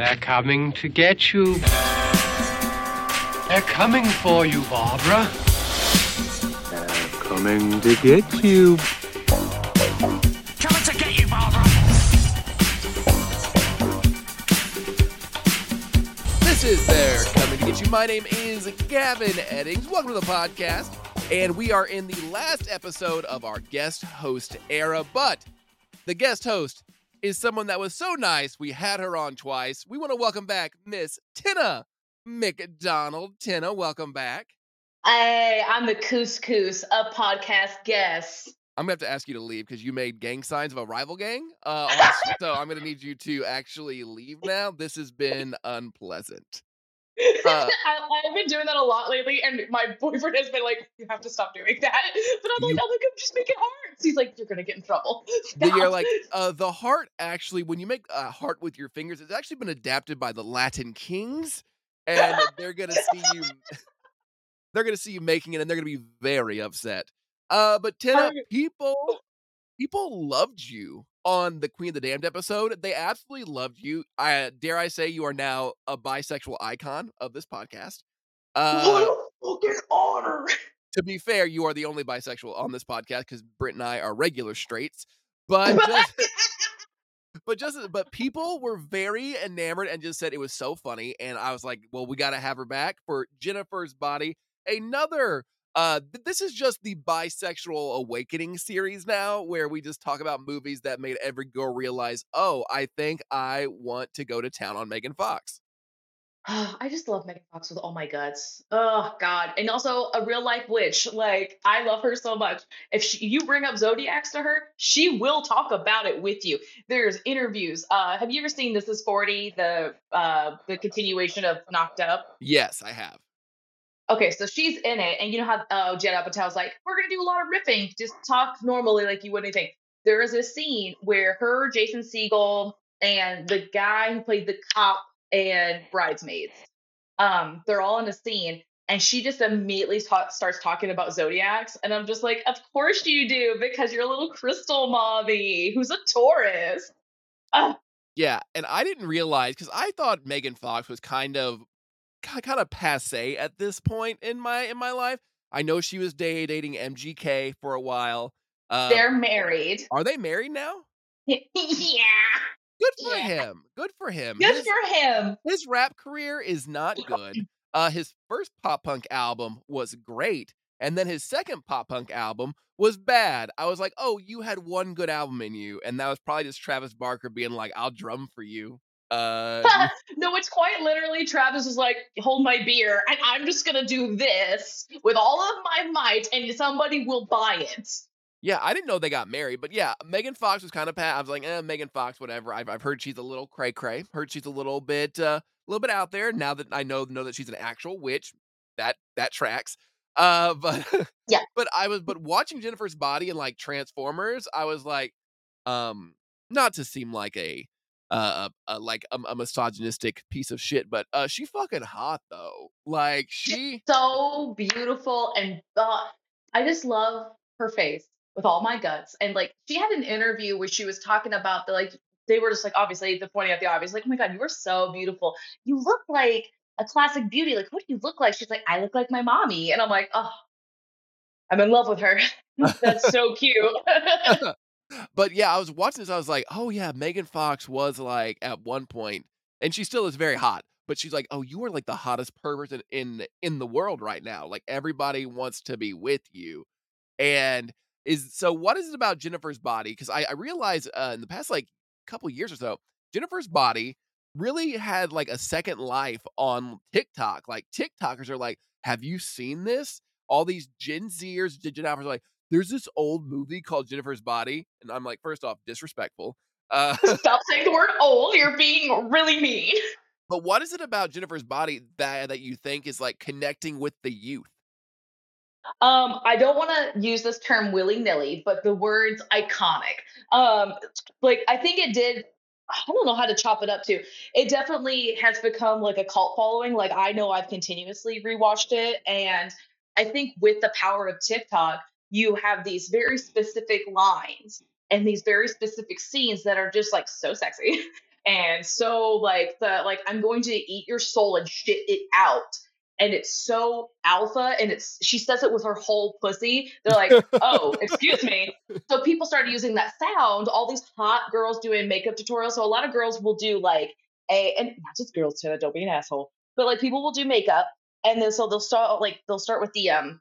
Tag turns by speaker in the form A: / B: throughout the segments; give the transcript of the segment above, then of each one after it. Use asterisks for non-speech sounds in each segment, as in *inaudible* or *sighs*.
A: They're coming to get you. They're coming for you, Barbara.
B: They're coming to get you.
C: Coming to get you, Barbara.
D: This is They're Coming to Get You. My name is Gavin Eddings. Welcome to the podcast. And we are in the last episode of our guest host era. But the guest host is someone that was so nice, we had her on twice. We want to welcome back Miss Tennah McDonald. Tennah, welcome back.
E: Hey, I'm the couscous of podcast guests.
D: I'm gonna have to ask you to leave because you made gang signs of a rival gang. Uh, *laughs* so I'm gonna need you to actually leave now. This has been unpleasant. *laughs* Uh, *laughs*
E: I, I've been doing that a lot lately, and my boyfriend has been like, "You have to stop doing that." *laughs* But I'm like, "I'm like, I'm just making hearts." He's like, "You're gonna get in trouble."
D: You're like uh, the heart. Actually, when you make a heart with your fingers, it's actually been adapted by the Latin kings, and they're gonna see you. They're gonna see you making it, and they're gonna be very upset. Uh, but Tina, people, people loved you on the Queen of the Damned episode. They absolutely loved you. I dare I say you are now a bisexual icon of this podcast. Uh,
E: what a fucking honor. *laughs*
D: to be fair, you are the only bisexual on this podcast because Britt and I are regular straights. But just, *laughs* but just but people were very enamored and just said it was so funny. And I was like, well, we got to have her back for Jennifer's Body. Another. Uh, th- this is just the bisexual awakening series now, where we just talk about movies that made every girl realize, oh, I think I want to go to town on Megan Fox. *sighs*
E: I just love Megan Fox with all my guts. Oh God, and also a real life witch. Like I love her so much. If she, you bring up zodiacs to her, she will talk about it with you. There's interviews. Uh, have you ever seen This Is Forty, the uh, the continuation of Knocked Up?
D: Yes, I have.
E: Okay, so she's in it, and you know how uh, Judd Apatow's like, we're gonna do a lot of riffing, just talk normally like you would anything. There is a scene where her, Jason Segel, and the guy who played the cop and bridesmaids, um, they're all in a scene, and she just immediately ta- starts talking about zodiacs, and I'm just like, of course you do, because you're a little crystal mommy who's a Taurus. Ah,
D: Yeah, and I didn't realize because I thought Megan Fox was kind of kind of passe at this point in my in my life. I know she was da- dating MGK for a while. Uh,
E: they're married.
D: are they married now? *laughs*
E: yeah,
D: Good for
E: Yeah.
D: him. Good for him.
E: good
D: his,
E: for him.
D: his rap career is not good. Uh, his first pop punk album was great, and then his second pop punk album was bad. I was like, oh, you had one good album in you, and that was probably just Travis Barker being like, I'll drum for you. Uh, *laughs*
E: no, it's quite literally Travis is like, hold my beer, and I'm just gonna do this with all of my might, and somebody will buy it.
D: Yeah, I didn't know they got married, but yeah, Megan Fox was kind of pat. I was like, eh, Megan Fox, whatever. I've, I've heard she's a little cray cray. Heard she's a little bit, uh, a little bit out there. Now that I know know that she's an actual witch, that that tracks. Uh, *laughs* but
E: Yeah.
D: but I was but watching Jennifer's body in like Transformers, I was like, um, not to seem like a uh, a like a, a misogynistic piece of shit, but uh, she fucking hot though. Like she,
E: So beautiful, and uh, I just love her face with all my guts. And like, she had an interview where she was talking about the like, they were just like, obviously, the pointing out the obvious, like, oh my god, you are so beautiful. You look like a classic beauty. Like, what do you look like? She's like, I look like my mommy, and I'm like, oh, I'm in love with her. *laughs* That's so cute. *laughs* *laughs*
D: but yeah, I was watching this. I was like, oh yeah, Megan Fox was like at one point, and she still is very hot. But she's like, oh, you are like the hottest person in in the world right now. Like everybody wants to be with you, and is so. What is it about Jennifer's body? Because I, I realized uh, in the past like couple years or so, Jennifer's body really had like a second life on TikTok. Like TikTokers are like, have you seen this? All these Gen Zers, Gen Alphas are like, there's this old movie called Jennifer's Body, and I'm like, first off, disrespectful. Uh, *laughs*
E: Stop saying the word old. You're being really mean.
D: but what is it about Jennifer's Body that that you think is like connecting with the youth?
E: Um, I don't want to use this term willy nilly, but the words iconic. Um, like I think it did. I don't know how to chop it up to. It definitely has become like a cult following. Like I know I've continuously rewatched it, and I think with the power of TikTok, you have these very specific lines and these very specific scenes that are just like so sexy. *laughs* and so like the like I'm going to eat your soul and shit it out. And it's so alpha, and it's she says it with her whole pussy. They're like, "Oh, *laughs* excuse me." So people started using that sound. All these hot girls doing makeup tutorials. So a lot of girls will do like a, and not just girls too. Don't be an asshole. But like people will do makeup, and then so they'll start like they'll start with the um,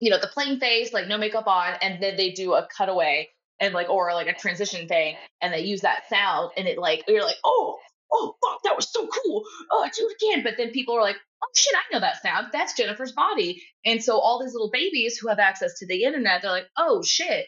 E: you know, the plain face, like no makeup on, and then they do a cutaway and like or like a transition thing, and they use that sound, and it like you're like, oh, oh fuck, that was so cool. Oh, do it again. But then people are like, oh shit, I know that sound. That's Jennifer's body. And so all these little babies who have access to the internet, they're like, oh shit,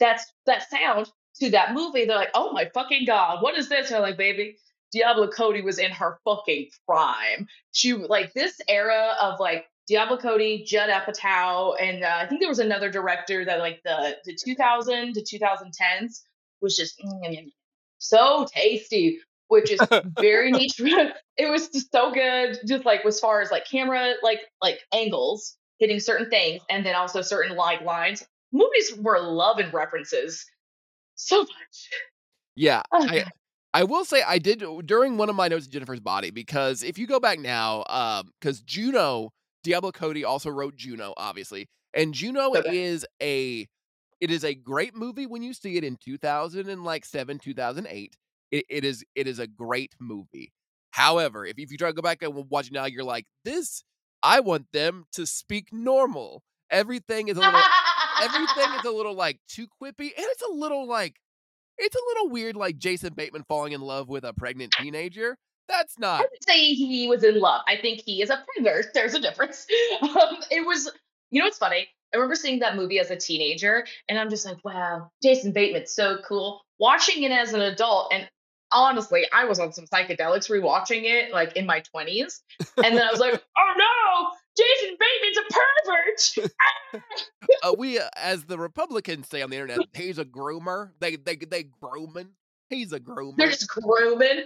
E: that's that sound to that movie. They're like, oh my fucking god, what is this? they're like, baby. Diablo Cody was in her fucking prime. She like this era of like Diablo Cody, Judd Apatow, and uh, I think there was another director that like the the 2000 to 2010s was just mm, so tasty which is very *laughs* niche. *laughs* it was just so good, just like as far as like camera, like like angles, hitting certain things, and then also certain like lines. Movies were loving references so much.
D: Yeah, *sighs* I I will say I did during one of my notes of Jennifer's Body because if you go back now, um, because Juno Diablo Cody also wrote Juno, obviously, and Juno is a it is a great movie when you see it in 2000 and like 7 2008 it, it is it is a great movie. However if, if you try to go back and watch it now you're like this i want them to speak normal. Everything is a little everything is a *laughs* little like too quippy and it's a little like it's a little weird like jason bateman falling in love with a pregnant teenager that's not.
E: I would say he was in love. I think he is a predator. *laughs* There's a difference. Um, it was, you know, what's funny. I remember seeing that movie as a teenager, and I'm just like, wow, Jason Bateman's so cool. Watching it as an adult, and honestly, I was on some psychedelics rewatching it, like in my 20s, and then I was like, *laughs* oh no, Jason Bateman's a pervert. *laughs*
D: uh, we uh, as the republicans say on the internet he's a groomer they they they grooming he's a groomer
E: They're just grooming.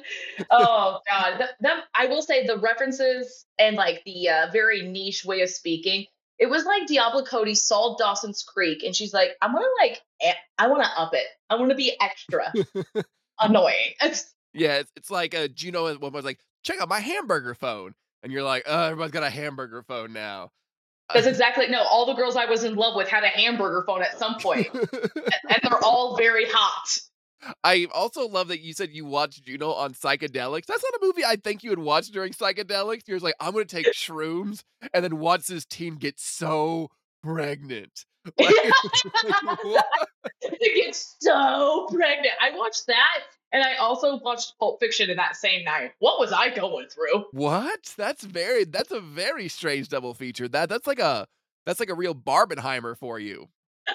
E: Oh god, that, that I will say the references and like the uh, very niche way of speaking. It was like Diablo Cody saw Dawson's Creek, and she's like, "I'm gonna like, eh, I want to up it. I want to be extra *laughs* annoying." *laughs*
D: Yeah, it's, it's like uh, Juno at one point was like, check out my hamburger phone, and you're like, oh, everybody's got a hamburger phone now.
E: that's exactly no. All the girls I was in love with had a hamburger phone at some point, *laughs* and they're all very hot.
D: I also love that you said you watched Juno on psychedelics. That's not a movie I think you would watch during psychedelics. You're like, I'm gonna take shrooms and then watch this teen get so pregnant. *laughs* Like, what? *laughs*
E: to get so pregnant. I watched that, and I also watched Pulp Fiction in that same night. What was I going through?
D: What? That's very that's a very strange double feature. That that's like a that's like a real Barbenheimer for you. *laughs*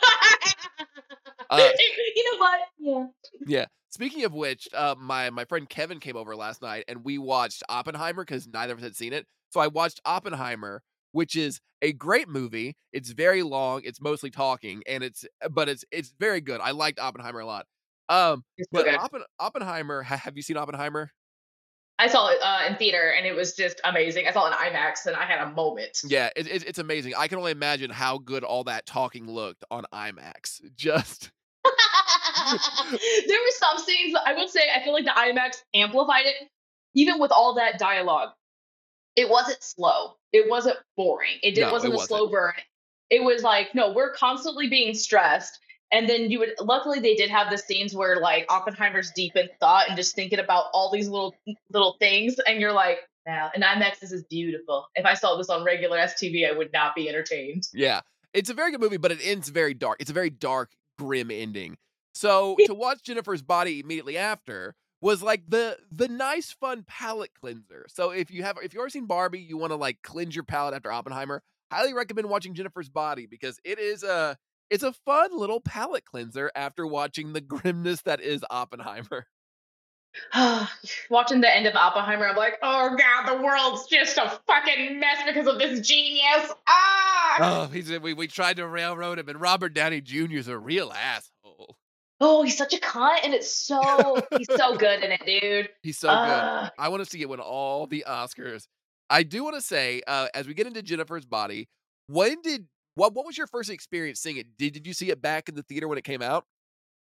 D: Uh, *laughs*
E: you know what? Yeah.
D: Yeah. Speaking of which, uh, my my friend Kevin came over last night and we watched Oppenheimer because neither of us had seen it. So I watched Oppenheimer, which is a great movie. It's very long. It's mostly talking, and it's but it's it's very good. I liked Oppenheimer a lot. Um,
E: It's
D: but
E: good.
D: Oppen- Oppenheimer. Ha- have you seen Oppenheimer?
E: I saw it uh, in theater, and it was just amazing. I saw it in IMAX, and I had a moment.
D: Yeah, it, it, it's amazing. I can only imagine how good all that talking looked on IMAX. *laughs* Just
E: there were some scenes I will say I feel like the IMAX amplified it, even with all that dialogue. It wasn't slow. It wasn't boring. It, did,
D: No,
E: wasn't a
D: wasn't.
E: slow burn. It was like, no, we're constantly being stressed. And then you would luckily they did have the scenes where like Oppenheimer's deep in thought and just thinking about all these little little things, and you're like, wow, and IMAX this is beautiful. If I saw this on regular STV, I would not be entertained.
D: Yeah, it's a very good movie, but it ends very dark. It's a very dark, grim ending. So to watch Jennifer's Body immediately after was like the the nice, fun palate cleanser. So if you have if you've ever seen Barbie, you want to like cleanse your palate after Oppenheimer. Highly recommend watching Jennifer's Body because it is a it's a fun little palate cleanser after watching the *laughs* grimness that is Oppenheimer. *sighs*
E: Watching the end of Oppenheimer, I'm like, oh god, the world's just a fucking mess because of this genius. Ah!
D: Oh, he's we we tried to railroad him, and Robert Downey Jr. is a real asshole.
E: Oh, he's such a cunt, and it's so he's so *laughs* good in it, dude.
D: He's so good.
E: Ah.
D: I want to see it win all the Oscars. I do want to say, uh, as we get into Jennifer's Body, when did what what was your first experience seeing it? Did did you see it back in the theater when it came out?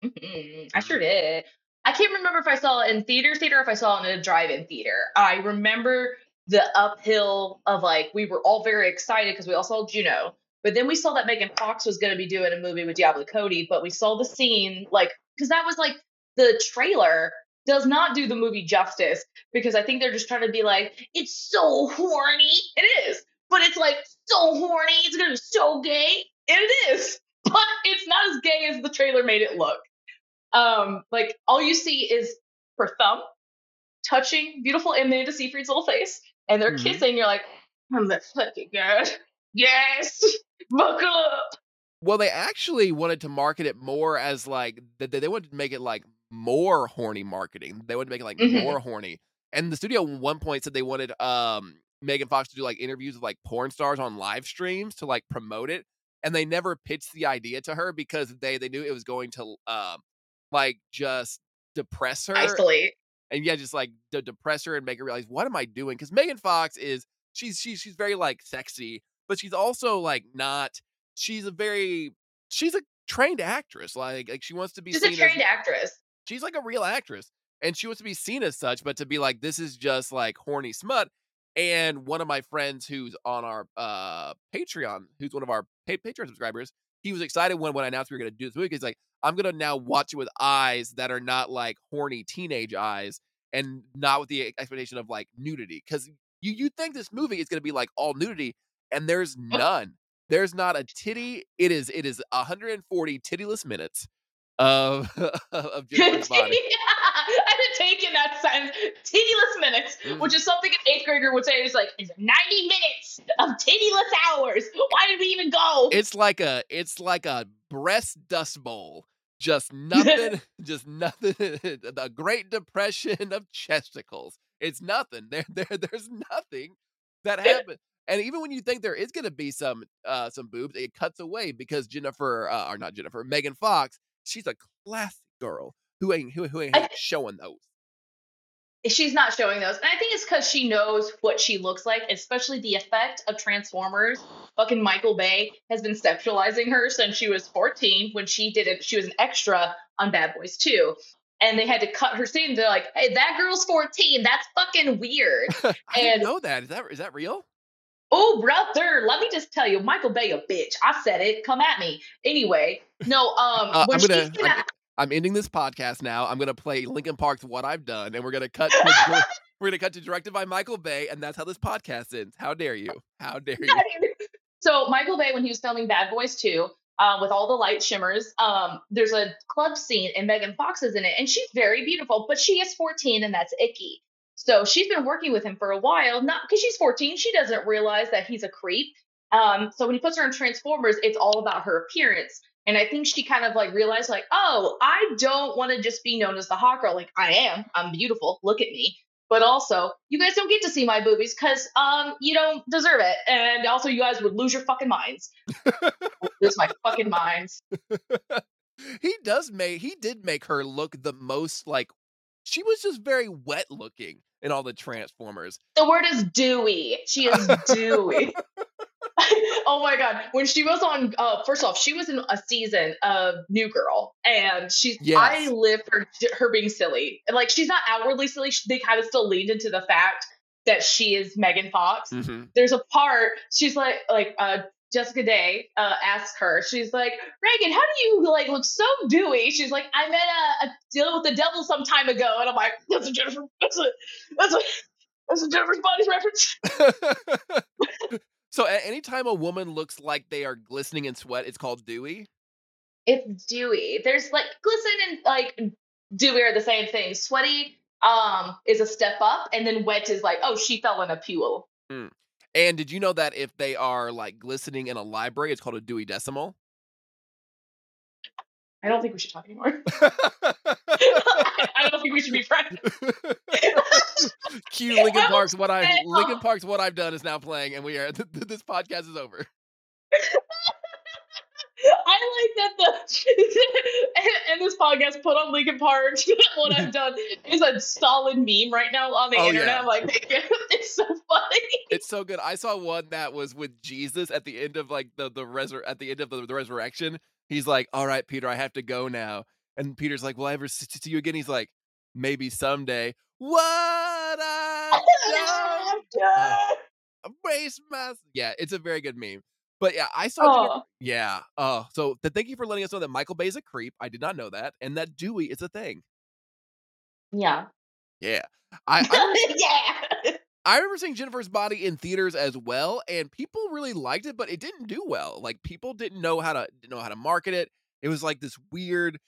E: I sure did. I can't remember if I saw it in theater theater or if I saw it in a drive-in theater. I remember the uphill of like we were all very excited because we all saw Juno, but then we saw that Megan Fox was going to be doing a movie with Diablo Cody, but we saw the scene like because that was like the trailer does not do the movie justice because I think they're just trying to be like it's so horny. It is, but it's like so horny. It's gonna be so gay. And it is, *laughs* but it's not as gay as the trailer made it look. Um, like all you see is her thumb touching beautiful Amanda Seyfried's little face, and they're
D: Mhm.
E: kissing. You're like, I'm the fucking good. Yes, *laughs* buckle up.
D: Well, they actually wanted to market it more as like they, they wanted to make it like more horny marketing. They wanted to make it like
E: Mhm.
D: more horny. And the studio at one point said they wanted um Megan Fox to do like interviews with like porn stars on live streams to like promote it. And they never pitched the idea to her because they they knew it was going to um like just depress her
E: Isolate.
D: and yeah, just like de- depress her and make her realize what am I doing? Because Megan Fox is she's she's she's very like sexy, but she's also like not. She's a very she's a trained actress. Like like she wants to be
E: She's a trained
D: as
E: actress.
D: she's like a real actress, and she wants to be seen as such. But to be like this is just like horny smut. And one of my friends who's on our uh Patreon, who's one of our pa- Patreon subscribers, he was excited when when I announced we were gonna do this movie. He's like, I'm gonna now watch it with eyes that are not like horny teenage eyes and not with the expectation of like nudity. Because you you think this movie is gonna be like all nudity, and there's none. There's not a titty. It is it is 140 tittyless minutes of *laughs* of *laughs* Jennifer's body. *laughs*
E: I had taken that sentence, tittyless minutes,
D: Mm.
E: which is something an eighth grader would say. It's like it's 90 minutes of tittyless hours. Why did we even go?
D: It's like a it's like a breast dust bowl. Just nothing, just nothing. The Great Depression of chesticles. It's nothing. There, there, there's nothing that happened. And even when you think there is going to be some, uh, some boobs, it cuts away because Jennifer, uh, or not Jennifer, Megan Fox, she's a classic girl who ain't who, who ain't
E: I-
D: showing those.
E: She's not showing those. And I think it's because she knows what she looks like, especially the effect of Transformers. Fucking Michael Bay has been sexualizing her since she was 14 when she did it. She was an extra on Bad Boys 2. And they had to cut her scene. They're like, hey, that girl's 14. That's fucking weird. *laughs*
D: I didn't know that. Is that is that real?
E: Oh, brother, let me just tell you, Michael Bay a bitch. I said it. Come at me. Anyway, no, um,
D: Uh,
E: when
D: I'm gonna.
E: she's gonna,
D: I'm, ending this podcast now. I'm gonna play Linkin Park's "What I've Done," and we're gonna cut. To, *laughs* we're gonna cut to directed by Michael Bay, and that's how this podcast ends. How dare you? How dare you? *laughs*
E: so Michael Bay, when he was filming Bad Boys 2, uh, with all the light shimmers, um, there's a club scene and Megan Fox is in it, and she's very beautiful, but she is 14 and that's icky. So she's been working with him for a while, not because she's 14, she doesn't realize that he's a creep. Um, so when he puts her in Transformers, it's all about her appearance. And I think she kind of like realized, like, oh, I don't want to just be known as the hot girl. Like I am. I'm beautiful. Look at me. But also, you guys don't get to see my boobies because um you don't deserve it. And also you guys would lose your fucking minds. *laughs* lose my fucking minds. *laughs*
D: he does make. He did make her look the most like. She was just very wet looking in all the Transformers.
E: The word is dewy. She is dewy. *laughs* *laughs* oh my god. When she was on uh first off, she was in a season of New Girl and she's I
D: Yes.
E: live for her being silly. And like she's not outwardly silly, they kind of still leaned into the fact that she is Megan Fox.
D: Mhm.
E: There's a part she's like like uh Jessica Day uh, asks her, she's like, Reagan, how do you like look so dewy? She's like, I met a, a deal with the devil some time ago, and I'm like, that's a Jennifer, that's a that's a that's a Jennifer's Bodies reference. *laughs*
D: so, at any time a woman looks like they are glistening in sweat, it's called dewy.
E: It's dewy. There's like glisten and like dewy are the same thing. Sweaty um is a step up, and then wet is like, oh, she fell in a pool.
D: And did you know that if they are like glistening in a library, it's called a Dewey Decimal?
E: I don't think we should talk anymore. *laughs* *laughs* I don't think we should be friends. *laughs*
D: Cue
E: Linkin
D: Park's what I Linkin
E: oh.
D: Park's what I've done is now playing, and we are this podcast is over.
E: I like that the *laughs* and this podcast put on Linkin Park. *laughs* what I've done is a solid meme right now on the
D: Oh,
E: internet.
D: yeah.
E: I'm like, *laughs* it's so funny.
D: It's so good. I saw one that was with Jesus at the end of like the the resur- at the end of the, the resurrection. He's like, "All right, Peter, I have to go now." And Peter's like, "Will I ever see you again?" He's like, "Maybe someday." What I done? Embrace my yeah, it's a very good meme. But yeah, I saw
E: Oh,
D: yeah. Oh, so th- thank you for letting us know that Michael Bay's a creep. I did not know that, and that Dewey is a thing.
E: yeah.
D: Yeah, I I, *laughs*
E: yeah.
D: I remember seeing Jennifer's Body in theaters as well, and people really liked it, but it didn't do well. Like people didn't know how to didn't know how to market it. It was like this weird,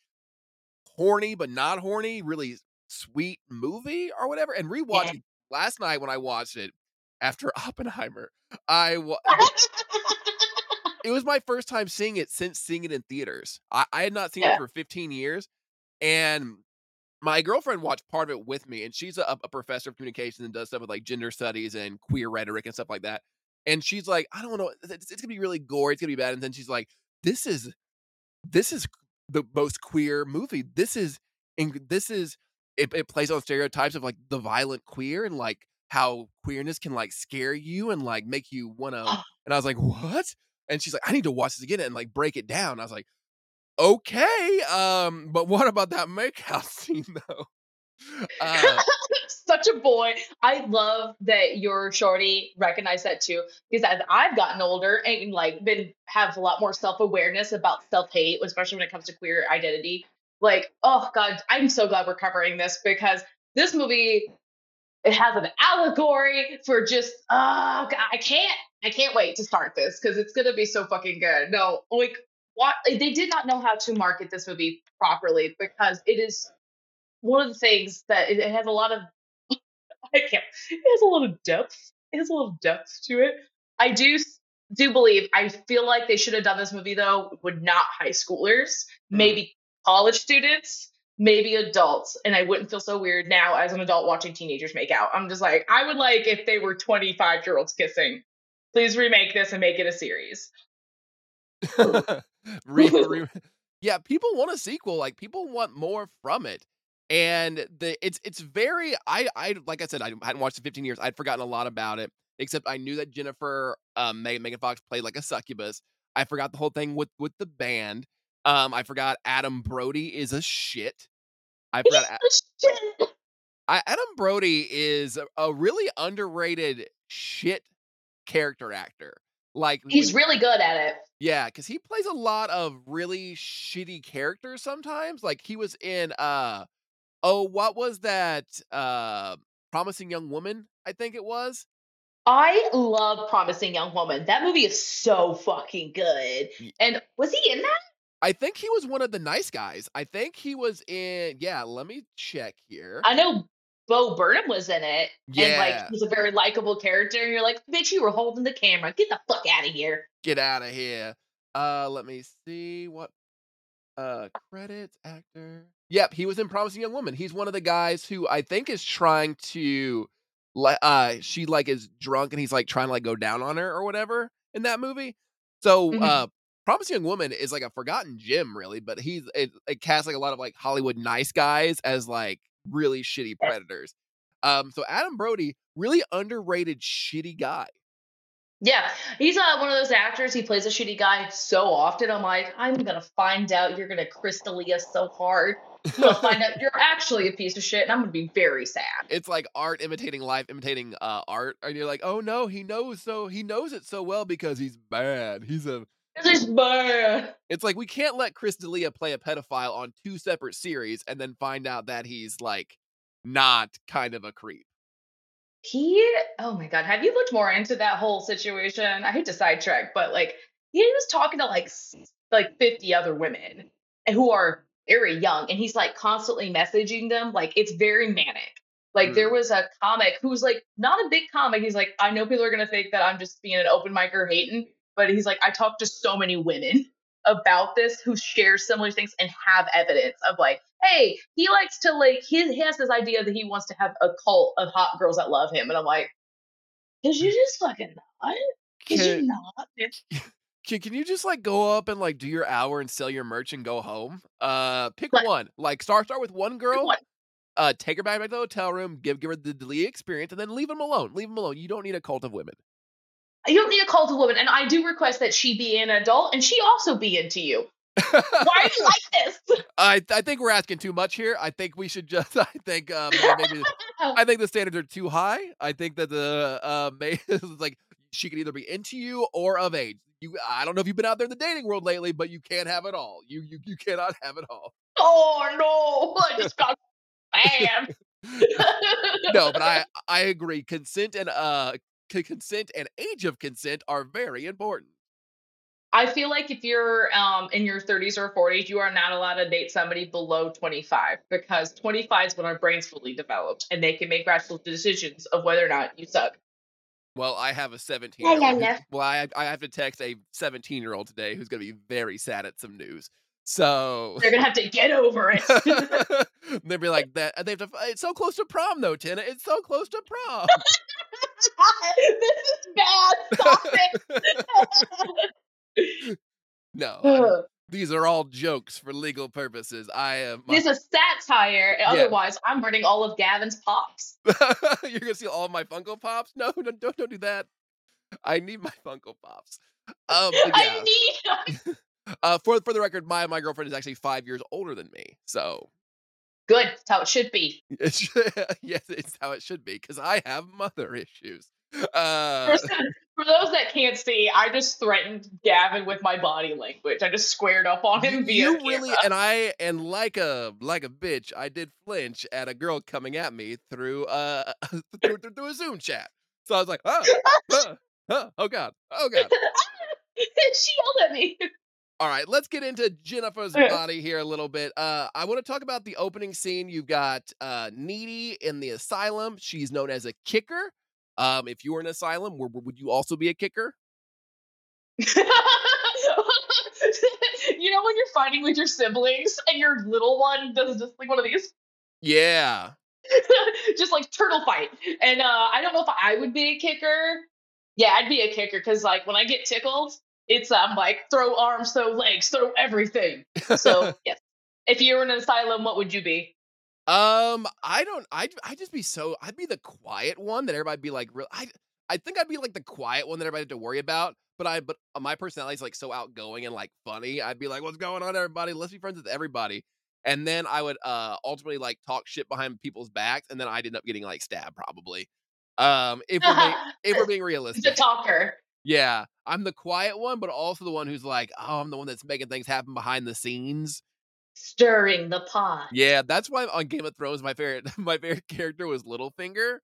D: horny but not horny, really sweet movie or whatever. And rewatching last night when I watched it after *laughs* Oppenheimer, I wa- *laughs* it was my first time seeing it since seeing it in theaters. I, I had not seen
E: Yeah.
D: it for 15 years, and my girlfriend watched part of it with me, and she's a, a professor of communication and does stuff with like gender studies and queer rhetoric and stuff like that. And she's like, I don't know, it's, it's gonna be really gory, it's gonna be bad. And then she's like, this is this is the most queer movie. This is and this is it, it plays on stereotypes of like the violent queer and like how queerness can like scare you and like make you want to. *gasps* And I was like, what? And she's like, I need to watch this again and like break it down. I was like, okay, um, but what about that makeout *laughs* scene though? Uh, *laughs*
E: Such a boy. I love that your shorty recognized that too. Because as I've gotten older and like been have a lot more self awareness about self hate, especially when it comes to queer identity. Like, oh god, I'm so glad we're covering this because this movie it has an allegory for just oh god, I can't I can't wait to start this because it's gonna be so fucking good. No, like what eh, they did not know how to market this movie properly because it is one of the things that it, it has a lot of *laughs* I can't it has a lot of depth. It has a lot of depth to it. I do do believe I feel like they should have done this movie though with not high schoolers, mm. maybe college students, maybe adults, and I wouldn't feel so weird now as an adult watching teenagers make out. I'm just like I would like if they were 25 year olds kissing. Please remake this and make it a series. *laughs*
D: re- *laughs* re- yeah, people want a sequel. Like people want more from it. And the it's it's very I I like I said I hadn't watched it 15 years. I'd forgotten a lot about it, except I knew that Jennifer um Meg- Megan Fox played like a succubus. I forgot the whole thing with with the band. Um, I forgot Adam Brody is a shit. I forgot A- I, Adam Brody is a, a really underrated shit character actor. Like
E: He's
D: when-
E: really good at it.
D: yeah, because he plays a lot of really shitty characters sometimes. Like he was in uh oh, what was that? Uh Promising Young Woman, I think it was.
E: I love Promising Young Woman. That movie is so fucking good. And was he in that?
D: I think he was one of the nice guys. I think he was in yeah, let me check here.
E: I know Bo Burnham was in it. And like he's a very likable character. And you're like, bitch, you were holding the camera. Get the fuck out of here.
D: Get out of here. Uh let me see what uh credits actor. Yep, he was in Promising Young Woman. He's one of the guys who I think is trying to like uh she like is drunk and he's like trying to like go down on her or whatever in that movie. So
E: Mhm.
D: uh Promising Young Woman is like a forgotten gem really, but he's it, it casts like a lot of like Hollywood nice guys as like really shitty predators. Um so Adam Brody, really underrated shitty guy.
E: Yeah. He's uh, one of those actors. He plays a shitty guy so often. I'm like, I'm going to find out you're going to Chris D'Elia so hard. I'm to find out you're actually a piece of shit. And I'm going to be very sad.
D: it's like art imitating life imitating uh art and you're like oh no he knows so he knows it so well because he's bad he's a It's like we can't let chris d'elia play a pedophile on two separate series and then find out that he's like not kind of a creep
E: He, oh my God, have you looked more into that whole situation? I hate to sidetrack, but like he was talking to like like 50 other women who are very young, and he's like constantly messaging them. Like it's very manic. Like
D: Mm.
E: there was a comic who's like not a big comic. He's like, I know people are gonna think that I'm just being an open micer hating, but he's like, I talk to so many women about this who share similar things and have evidence of like, hey, he likes to like he, he has this idea that he wants to have a cult of hot girls that love him, and I'm like, did you just fucking not? Did you
D: can,
E: not? *laughs*
D: can, can you just like go up and like do your hour and sell your merch and go home? Uh pick
E: Like-
D: one like start start with one girl uh take her back to the hotel room give give her the d'elia experience and then leave them alone leave them alone. You don't need a cult of women
E: You don't need a cult of women, and I do request that she be an adult and she also be into you. *laughs* Why are you like this?
D: I I think we're asking too much here. I think we should just. *laughs* I think may- maybe. *laughs* I think the standards are too high. I think that the uh, may like she can either be into you or of age. You, I don't know if you've been out there in the dating world lately, but you can't have it all. You you you cannot have it all.
E: oh no, I just got banned.
D: No, but I I agree. Consent and uh consent and age of consent are very important.
E: I feel like if you're um, in your 30s or 40s, you are not allowed to date somebody below 25 because 25 is when our brain's fully developed and they can make rational decisions of whether or not you suck.
D: Well, I have a 17 year old. Well, I I have to text a 17 year old today who's going to be very sad at some news. So
E: They're gonna have to get over it. *laughs* *laughs*
D: they'd be like that. They have to. It's so close to prom, though, Tennah. It's so close to prom. *laughs*
E: this is bad. Stop it.
D: no, I-
E: Ugh.
D: these are all jokes for legal purposes. I am.
E: This is satire. Otherwise, I'm burning all of Gavin's pops.
D: You're gonna see all my Funko Pops. No, no, don't don't do that. I need my Funko Pops. Um, yeah.
E: I need.
D: Uh, for for the record, my my girlfriend is actually five years older than me, so
E: Good. That's how it should be. *laughs*
D: it's *laughs* yes, it's how it should be because I have mother issues. Uh,
E: For, those that can't see, I just threatened Gavin with my body language. I just squared up on him via
D: you really and I and like a like a bitch, I did flinch at a girl coming at me through uh *laughs* through, through, through a Zoom chat. So I was like, oh, huh, oh god, oh god.
E: she yelled at me.
D: All right, let's get into Jennifer's body here a little bit. Uh, I want to talk about the opening scene. You've got uh, Needy in the asylum. She's known as a kicker. Um, if you were in an asylum, would, would you also be a kicker? *laughs*
E: you know when you're fighting with your siblings and your little one does just like one of these,
D: Yeah. *laughs*
E: just like turtle fight. And uh, I don't know if I would be a kicker. Yeah, I'd be a kicker because like when I get tickled, it's um like throw arms, throw legs, throw everything. So *laughs* yes, if you were in an asylum, what would you be?
D: um, I don't. I'd I'd just be so. I'd be the quiet one that everybody'd be like. Real. I I think I'd be like the quiet one that everybody had to worry about. But I but my personality is like so outgoing and like funny. I'd be like, "What's going on, everybody? Let's be friends with everybody." And then I would uh ultimately like talk shit behind people's backs, and then I'd end up getting like stabbed probably. Um, if we're being, *laughs* if we're being realistic, the
E: talker.
D: Yeah, I'm the quiet one, but also the one who's like, oh, I'm the one that's making things happen behind the scenes.
E: Stirring the pot.
D: Yeah, that's why on Game of Thrones, my favorite *laughs* my favorite character was Littlefinger,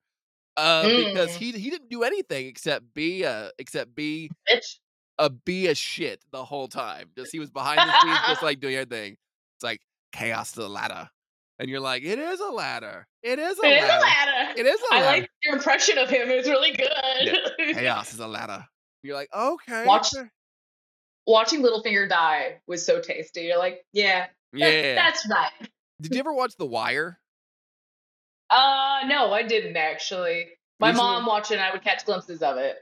D: uh, because
E: Mm.
D: he he didn't do anything except be uh except be
E: Bitch.
D: a be a shit the whole time. Just he was behind the scenes, just *laughs* like doing everything. It's like chaos to the ladder, and you're like, it is a ladder. It is a
E: It is a
D: ladder.
E: ladder.
D: It is a ladder.
E: I like your impression of him. It's really good. *laughs*
D: chaos is a ladder. You're like, okay,
E: Watch-
D: sure."
E: Watching Littlefinger die was so tasty. You're like, yeah, that-
D: yeah.
E: that's right.
D: Did you ever watch The Wire?
E: Uh, no, I didn't actually. My mom watched it. and I would catch glimpses of it.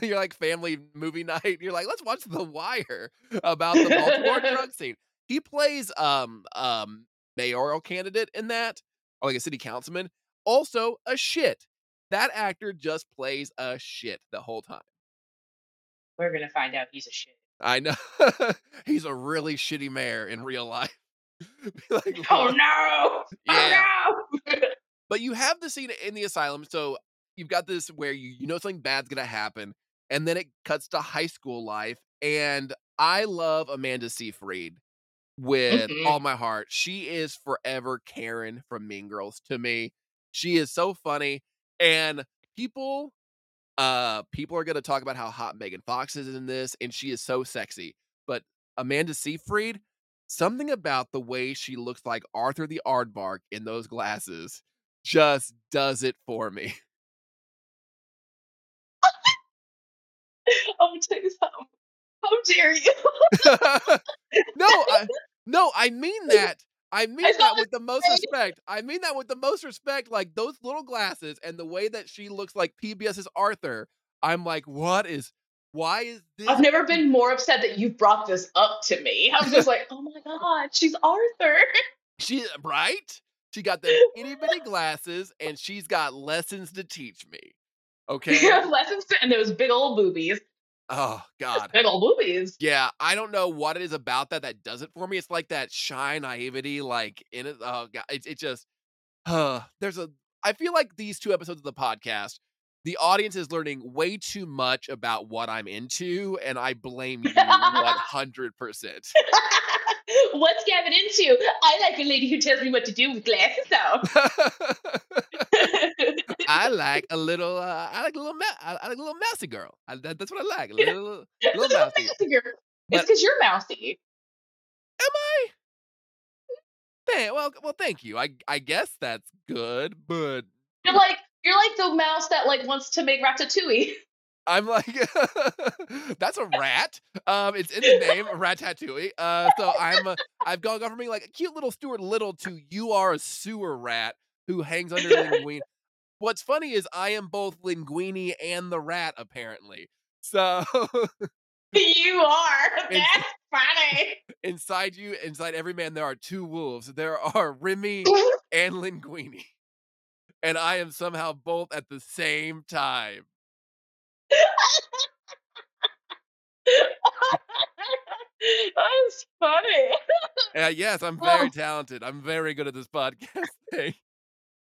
E: *laughs*
D: You're like family movie *laughs* night. You're like, let's watch The Wire about the Baltimore *laughs* drug scene. He plays um um mayoral candidate in that, or like a city councilman. Also a shit. That actor just plays a shit the whole time.
E: We're gonna find out he's a shit.
D: I know *laughs* he's a really shitty mayor in real life. *laughs* Like, *laughs*
E: Oh no!
D: Yeah.
E: Oh no!
D: But you have the scene in the asylum, so you've got this where you you know something bad's gonna happen, and then it cuts to high school life. And I love Amanda Seyfried with
E: Mhm.
D: all my heart. She is forever Karen from Mean Girls to me. She is so funny, and people, uh, people are gonna talk about how hot Megan Fox is in this, and she is so sexy. But Amanda Seyfried, something about the way she looks like Arthur the Aardvark in those glasses just does it for me. *laughs* *laughs*
E: I'm gonna tell you something. How dare you? *laughs*
D: no, I, no, I mean that. I mean
E: saw
D: that with the most respect. I mean that with the most respect. Like those little glasses and the way that she looks like PBS's Arthur. I'm like, what is? Why is this?
E: I've never been more upset that you brought this up to me. I'm just like, oh my god, she's Arthur. *laughs*
D: She right? She got the *laughs* itty bitty glasses and she's got lessons to teach me. *laughs* Okay.
E: Lessons to- and those big old boobies.
D: Oh God.
E: Old movies.
D: Yeah, I don't know what it is about that that does it for me. It's like that shy naivety, like in it. Oh God, it, it just. Uh, there's a. I feel like these two episodes of the podcast, the audience is learning way too much about what I'm into, and I blame *laughs* you 100. percent
E: What's Gavin into? I like a lady who tells me what to do with glasses on. *laughs* *laughs*
D: I like a little. Uh, I like a little. Ma- I like a little mousy girl. I, that, that's what I like. A little, *laughs* little, little mousy.
E: mousy girl.
D: But-
E: It's because you're mousy.
D: Am I? Thank, well, well, thank you. I I guess that's good, but
E: You're like you're like the mouse that like wants to make ratatouille. *laughs*
D: I'm like, *laughs* that's a rat. Um, it's in the name, Ratatouille. Uh, so I'm, uh, I've gone, gone from being like a cute little Stuart Little to you are a sewer rat who hangs under Linguini. What's funny is I am both Linguini and the rat, apparently. So *laughs*
E: you are. That's funny. *laughs*
D: inside you, inside every man, there are two wolves. There are Remy *laughs* and Linguini, and I am somehow both at the same time.
E: That's funny.
D: Uh, yes, I'm very talented. I'm very good at this podcast thing.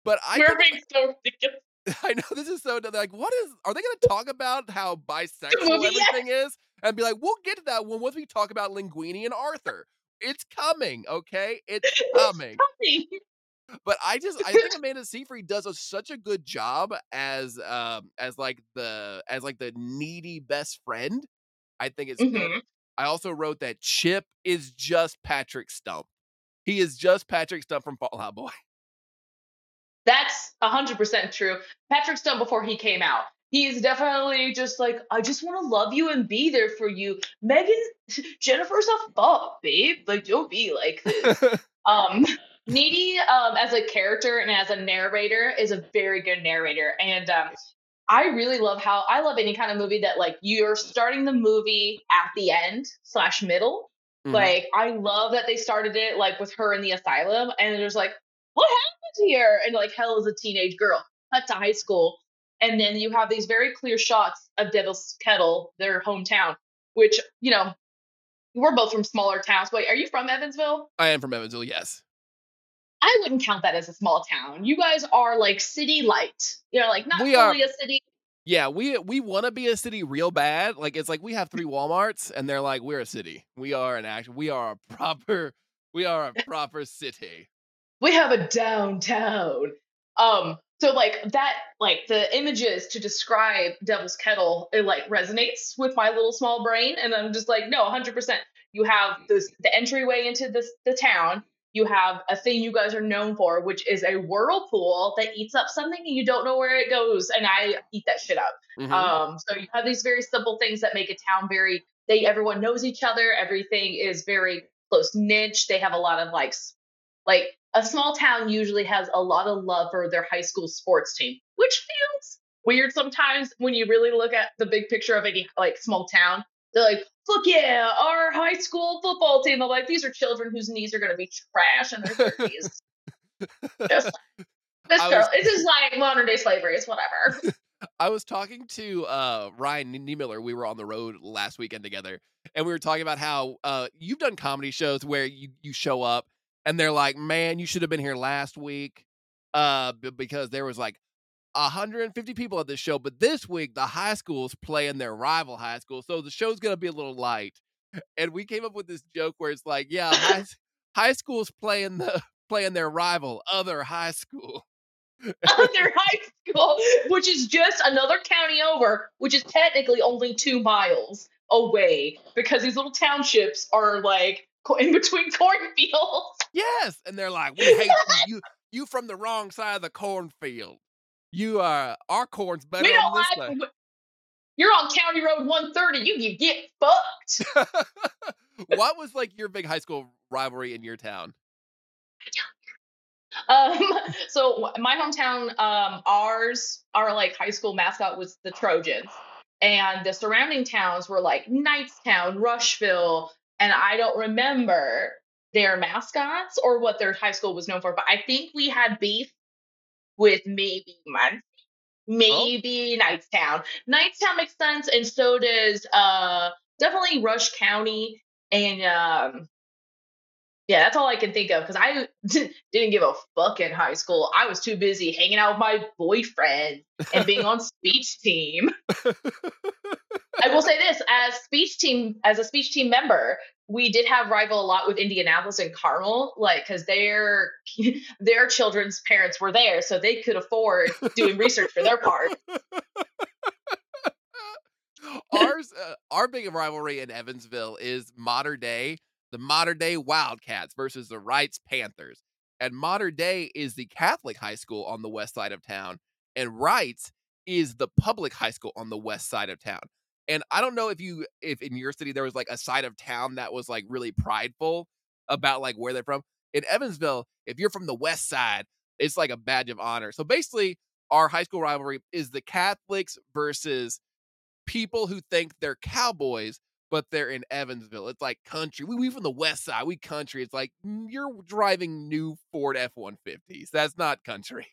D: But I
E: We're being so ridiculous.
D: I know this is so. Like, what is? Are they going to talk about how bisexual
E: movie, yeah.
D: everything is, and be like, we'll get to that one once we talk about Linguini and Arthur. It's coming, okay? It's *laughs* coming.
E: Funny.
D: but I just, I think Amanda Seyfried does a, such a good job as, um, as like the, as like the needy best friend. I think it's. good.
E: Mhm.
D: I also wrote that Chip is just Patrick Stump. He is just Patrick Stump from Fallout Boy.
E: That's hundred percent true. Patrick Stump before he came out. He's definitely just like, I just want to love you and be there for you. Megan, *laughs* Jennifer's a fuck, babe. Like, don't be like this. *laughs* um needy um as a character and as a narrator is a very good narrator and um i really love how i love any kind of movie that like you're starting the movie at the end slash middle
D: Mhm.
E: like i love that they started it like with her in the asylum and there's like what happened here and like hell is a teenage girl cut to high school and then you have these very clear shots of devil's kettle their hometown which you know we're both from smaller towns wait are you from evansville
D: I am from Evansville. Yes.
E: I wouldn't count that as a small town. You guys are like city light. You know, like not
D: We are-
E: a city.
D: Yeah, we we want to be a city real bad. Like it's like we have three WalMarts, and they're like we're a city. We are an act. We are a proper. We are a proper city.
E: We have a downtown. Um, so like that, like the images to describe Devil's Kettle, it like resonates with my little small brain, and I'm just like, no, 100. percent You have this the entryway into this the town. You have a thing you guys are known for, which is a whirlpool that eats up something and you don't know where it goes, and I eat that shit up.
D: Mhm.
E: Um, so you have these very simple things that make a town very they everyone knows each other, everything is very close niche. They have a lot of like like a small town usually has a lot of love for their high school sports team, which feels weird sometimes when you really look at the big picture of any like small town. They're like, fuck yeah, our high school football team. I'm like, these are children whose knees are gonna be trash in their 30s. Just *laughs* this girl,
D: was-
E: is like modern day slavery. It's whatever. *laughs*
D: I was talking to uh, Ryan Niemiller. We were on the road last weekend together, and we were talking about how uh, you've done comedy shows where you you show up and they're like, "Man, you should have been here last week," uh, because there was like 150 people at this show. But this week, the high school's playing their rival high school, so the show's gonna be a little light. And we came up with this joke where it's like, "Yeah, high, high school's playing the *laughs* playing their rival, other high school." *laughs*
E: other high school, which is just another county over, which is technically only two miles away because these little townships are like in between *laughs* cornfields.
D: Yes, and they're like, "We hate you. *laughs* You you from the wrong side of the cornfield. You are our corn's better
E: we don't like. You're on County Road 130. You can get fucked. *laughs*
D: what was like your big high school rivalry in your town? *laughs*
E: Um, so my hometown, um, ours, our like high school mascot was the Trojans, and the surrounding towns were like Knightstown, Rushville, and I don't remember their mascots or what their high school was known for, but I think we had beef with maybe Muncie. maybe Knightstown. Knightstown makes sense, and so does uh definitely Rush County and um yeah, that's all I can think of because I *laughs* didn't give a fuck in high school. I was too busy hanging out with my boyfriend and being on *laughs* speech team. I will say this as speech team as a speech team member, we did have rival a lot with Indianapolis and Carmel, like because their *laughs* their children's parents were there, so they could afford *laughs* doing research for their part.
D: Ours, uh, our big rivalry in Evansville is Mater Dei, the Mater Dei Wildcats versus the Reitz Panthers. And Mater Dei is the Catholic high school on the west side of town, and Reitz is the public high school on the west side of town. And I don't know if you if in your city there was like a side of town that was like really prideful about like where they're from. In Evansville, if you're from the west side, it's like a badge of honor. So basically, our high school rivalry is the Catholics versus people who think they're cowboys, but they're in Evansville. It's like country. We we from the west side. We country. It's like mm, you're driving new Ford F one fifties. That's not country.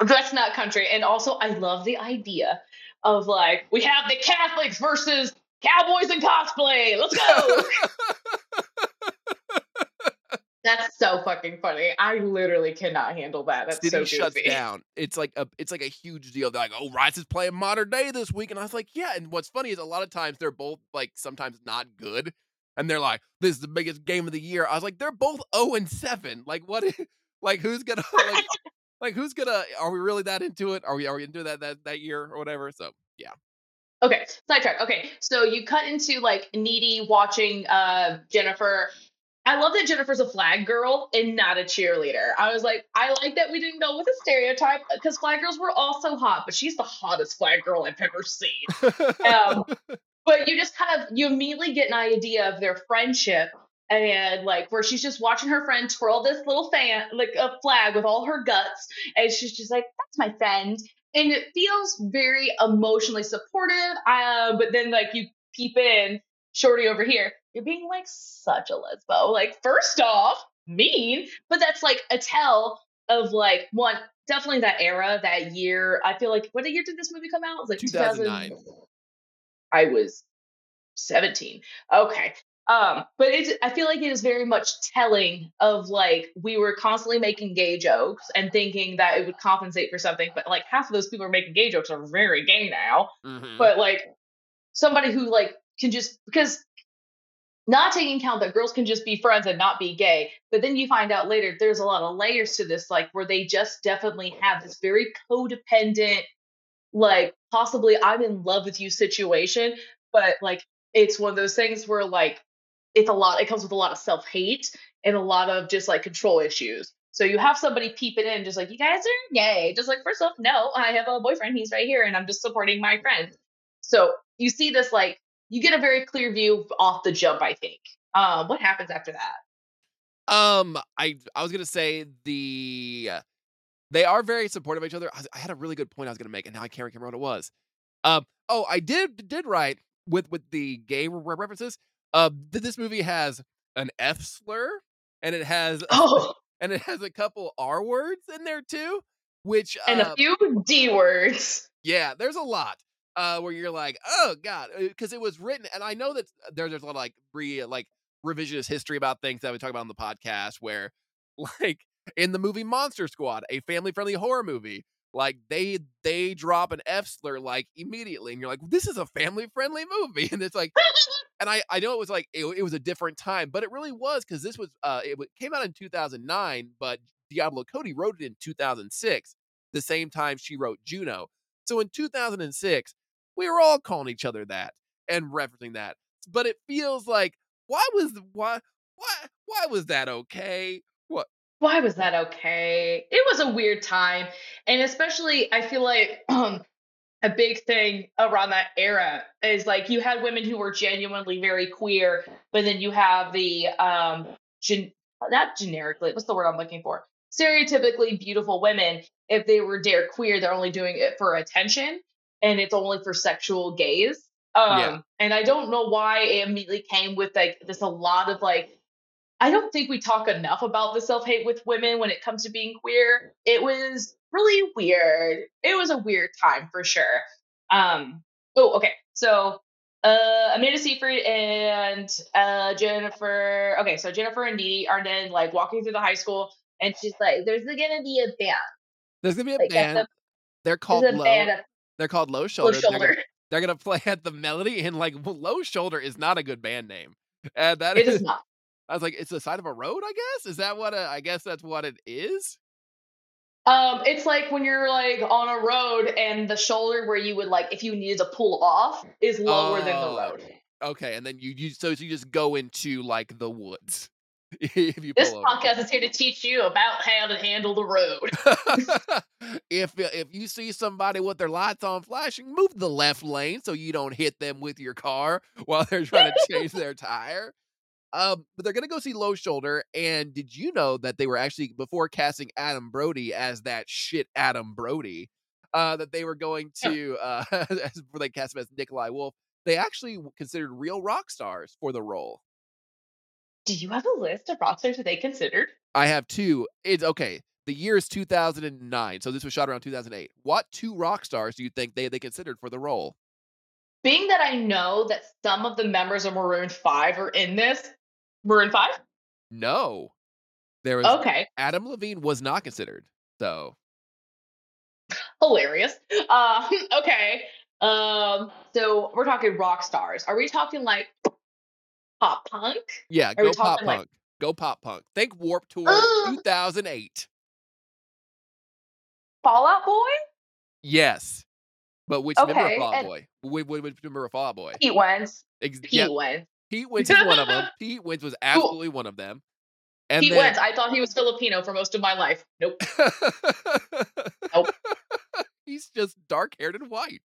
E: That's not country. And also, I love the idea of like we have the Catholics versus cowboys and cosplay. Let's go. *laughs* That's so fucking funny. I literally cannot handle that. That's
D: City
E: so
D: shuts
E: goofy.
D: down. It's like a it's like a huge deal. They're like, oh, Reitz is playing Mater Dei this week, and I was like, yeah. And what's funny is a lot of times they're both like sometimes not good, and they're like, this is the biggest game of the year. I was like, they're both zero and seven. Like what? *laughs* Like who's gonna like, *laughs* like who's gonna? Are we really that into it? Are we are we into that that that year or whatever? So yeah.
E: Okay, sidetrack. Okay, so you cut into like needy watching uh Jennifer. I love that Jennifer's a flag girl and not a cheerleader. I was like, I like that we didn't go with a stereotype because flag girls were also hot, but she's the hottest flag girl I've ever seen. *laughs* Um, but you just kind of you immediately get an idea of their friendship and like where she's just watching her friend twirl this little fan like a flag with all her guts and she's just like that's my friend and it feels very emotionally supportive uh, but then like you peep in shorty over here you're being like such a lesbo like first off mean but that's like a tell of like one definitely that era that year i feel like what year did this movie come out it was like
D: 2009.
E: 2000 I was 17. Okay. Um, but it's I feel like it is very much telling of like we were constantly making gay jokes and thinking that it would compensate for something, but like half of those people are making gay jokes are very gay now.
D: Mhm.
E: But like somebody who like can just because not taking account that girls can just be friends and not be gay, but then you find out later there's a lot of layers to this, like where they just definitely have this very codependent, like possibly I'm in love with you situation, but like it's one of those things where like it's a lot, it comes with a lot of self hate and a lot of just like control issues. So you have somebody peeping in, just like, you guys are gay. Just like, first off, no, I have a boyfriend. He's right here and I'm just supporting my friend. So you see this like you get a very clear view off the jump, I think. Um, what happens after that?
D: Um, I I was gonna say the uh, they are very supportive of each other. I, I had a really good point I was gonna make, and now I can't remember what it was. Um, oh, I did did write with with the gay references. Uh, this movie has an F slur, and it has *laughs*
E: Oh,
D: and it has a couple R words in there too, which
E: and
D: uh,
E: a few D words.
D: yeah, there's a lot uh, where you're like, oh god, because it was written, and I know that there, there's a lot of like re like revisionist history about things that we talk about on the podcast, where *laughs* like in the movie Monster Squad, a family friendly horror movie, like they they drop an F slur like immediately, and you're like, this is a family friendly movie, *laughs* and it's like, and I I know it was like it, it was a different time, but it really was because this was uh it came out in 2009, but Diablo Cody wrote it in 2006, the same time she wrote Juno. So in 2006, we were all calling each other that and referencing that. But it feels like why was why why why was that okay? What
E: Why was that okay? It was a weird time. And especially, I feel like *clears throat* um, a big thing around that era is like you had women who were genuinely very queer, but then you have the, um, gen- not generically, what's the word I'm looking for? Stereotypically beautiful women. If they were dare queer, they're only doing it for attention and it's only for sexual gaze. Um,
D: Yeah.
E: And I don't know why it immediately came with like this a lot of like I don't think we talk enough about the self hate with women when it comes to being queer. It was really weird. It was a weird time for sure. Um. Oh, okay. So, uh, Amanda Seyfried and uh Jennifer. Okay, so Jennifer and Dee Dee are then like walking through the high school, and she's like, "There's gonna be a band.
D: There's gonna be a
E: Like,
D: band.
E: the-
D: They're called low.
E: at
D: They're called Low
E: Low
D: Shoulder. They're gonna,
E: Shoulder.
D: they're gonna *laughs* play at the Melody, and like Low Shoulder is not a good band name. And that
E: It
D: is,
E: is not.
D: I was like, it's the side of a road. I guess is that what? A, I guess that's what it is.
E: Um, it's like when you're like on a road and the shoulder where you would like if you needed to pull off is lower than the
D: Oh,
E: road.
D: Okay, and then you you so you just go into like the woods *laughs* if you
E: This
D: pull over.
E: podcast is here to teach you about how to handle the road. *laughs*
D: if if you see somebody with their lights on flashing, move the left lane so you don't hit them with your car *laughs* while they're trying to change their tire. Um, but they're gonna go see Low Shoulder. And did you know that they were actually before casting Adam Brody as that shit Adam Brody, uh, that they were going to uh, *laughs* as, before they cast him as Nikolai Wolf, they actually considered real rock stars for the role.
E: Do you have a list of rock stars that they considered?
D: I have two. It's okay. The year is 2009, so this was shot around 2008. What two rock stars do you think they they considered for the role?
E: Being that I know that some of the members of Maroon 5 are in this. Maroon 5?
D: No, there was
E: Okay.
D: Adam Levine was not considered. So
E: Hilarious. Uh, *laughs* okay. Um, so we're talking rock stars. Are we talking like pop punk?
D: yeah,
E: Are
D: go pop
E: talking, like-
D: punk. Go pop punk. Think Warped Tour
E: Ugh.
D: 2008.
E: Fall Out Boy?
D: Yes, but which member of
E: Okay,
D: Fall Out Boy? Which, which, which member of Fall Out Boy?
E: Pete Wentz.
D: Ex-
E: Pete
D: yeah,
E: Wentz.
D: Pete *laughs* Wentz is one of them. Pete Wentz was absolutely one of them. And
E: Pete
D: then,
E: Wentz. I thought he was Filipino for most of my life. Nope. Nope. *laughs*
D: He's just dark haired and white.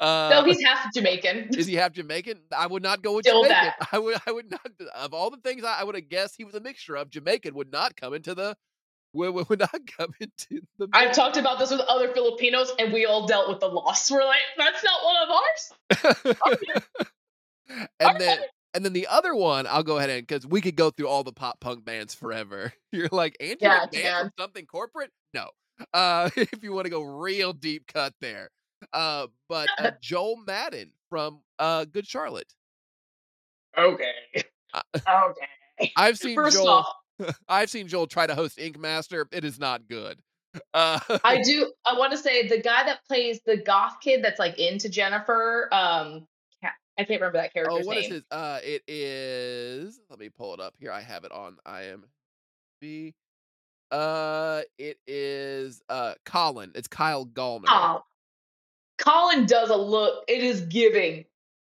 D: Uh,
E: No, he's half Jamaican.
D: is he half *laughs* Jamaican? I would not go with
E: Still
D: Jamaican.
E: that.
D: I would. I would not. Of all the things I, I would have guessed, he was a mixture of Jamaican. Would not come into the. Would, would- not come into the.
E: I've talked about this with other Filipinos, and we all dealt with the loss. We're like, that's not one of ours.
D: and then
E: Okay.
D: And then the other one, I'll go ahead and because we could go through all the pop punk bands forever. *laughs* You're like, Andrew
E: Yeah,
D: from something corporate? No. Uh, *laughs* if you want to go real deep cut there. Uh, but uh, *laughs* Joel Madden from uh Good Charlotte.
E: Okay.
D: Uh,
E: Okay.
D: I've seen
E: First
D: Joel.
E: off,
D: I've seen Joel try to host Ink Master. It is not good. Uh,
E: I do. I want to say the guy that plays the goth kid that's like into Jennifer. Um, I can't remember that
D: character.
E: oh,
D: what is
E: name.
D: his? Uh, it is. Let me pull it up here. I have it on IMDb. Uh, it is uh Colin. It's Kyle Gallner.
E: Oh, Colin does a look. It is giving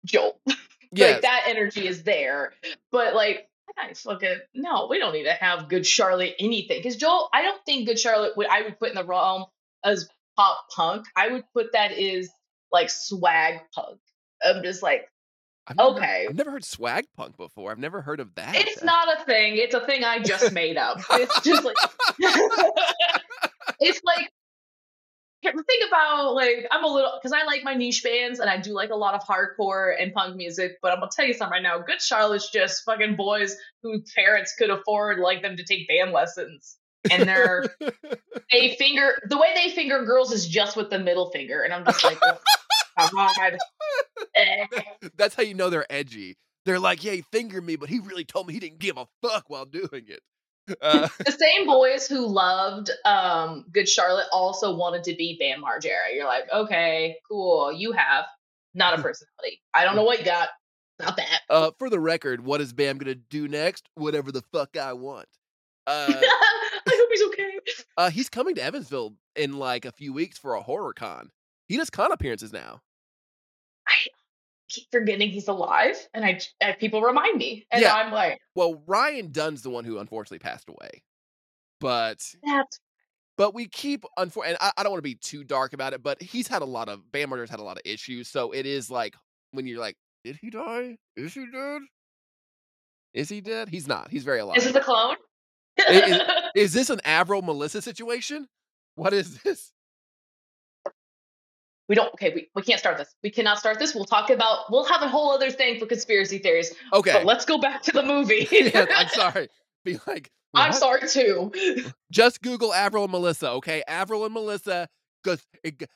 E: Joel. *laughs*
D: yes.
E: Like that energy is there. But like, I fucking no, we don't need to have Good Charlotte anything. Because Joel, I don't think Good Charlotte would I would put in the realm as pop punk. I would put that is like swag punk. I'm just like,
D: I've never,
E: okay.
D: I've never heard swag punk before. I've never heard of that.
E: it's not a thing. It's a thing I just made up. It's just like *laughs* *laughs* it's like think about like I'm a little because I like my niche bands and I do like a lot of hardcore and punk music, but I'm gonna tell you something right now. Good Charlotte's just fucking boys whose parents could afford like them to take band lessons. And they're *laughs* they finger the way they finger girls is just with the middle finger, and I'm just like, oh, God. *laughs* *laughs*
D: That's how you know they're edgy. They're like, yeah, he fingered me, but he really told me he didn't give a fuck while doing it. *laughs* Uh,
E: the same boys who loved um Good Charlotte also wanted to be Bam Margera. You're like, okay, cool, you have not a personality. I don't know what you got. Not that.
D: uh, for the record, what is Bam gonna do next? Whatever the fuck I want. Uh,
E: I hope he's okay.
D: uh, he's coming to Evansville in like a few weeks for a horror con. He does con appearances now.
E: Keep forgetting he's alive, and I, I people remind me, and
D: Yeah.
E: I'm like,
D: Well, Ryan Dunn's the one who unfortunately passed away, but
E: that's
D: but we keep unfor- and I, I don't want to be too dark about it, but he's had a lot of Bam Margera's had a lot of issues, so it is like when you're like, did he die? Is he dead? Is he dead? He's not. He's very alive.
E: is this a clone?
D: Is this an Avril Melissa situation? What is this?
E: We don't. Okay, we, we can't start this. We cannot start this. We'll talk about. We'll have a whole other thing for conspiracy theories.
D: Okay.
E: But let's go back to the movie. *laughs*
D: yeah, I'm sorry. Be like,
E: I'm sorry too.
D: Just Google Avril and Melissa, okay? Avril and Melissa. Goes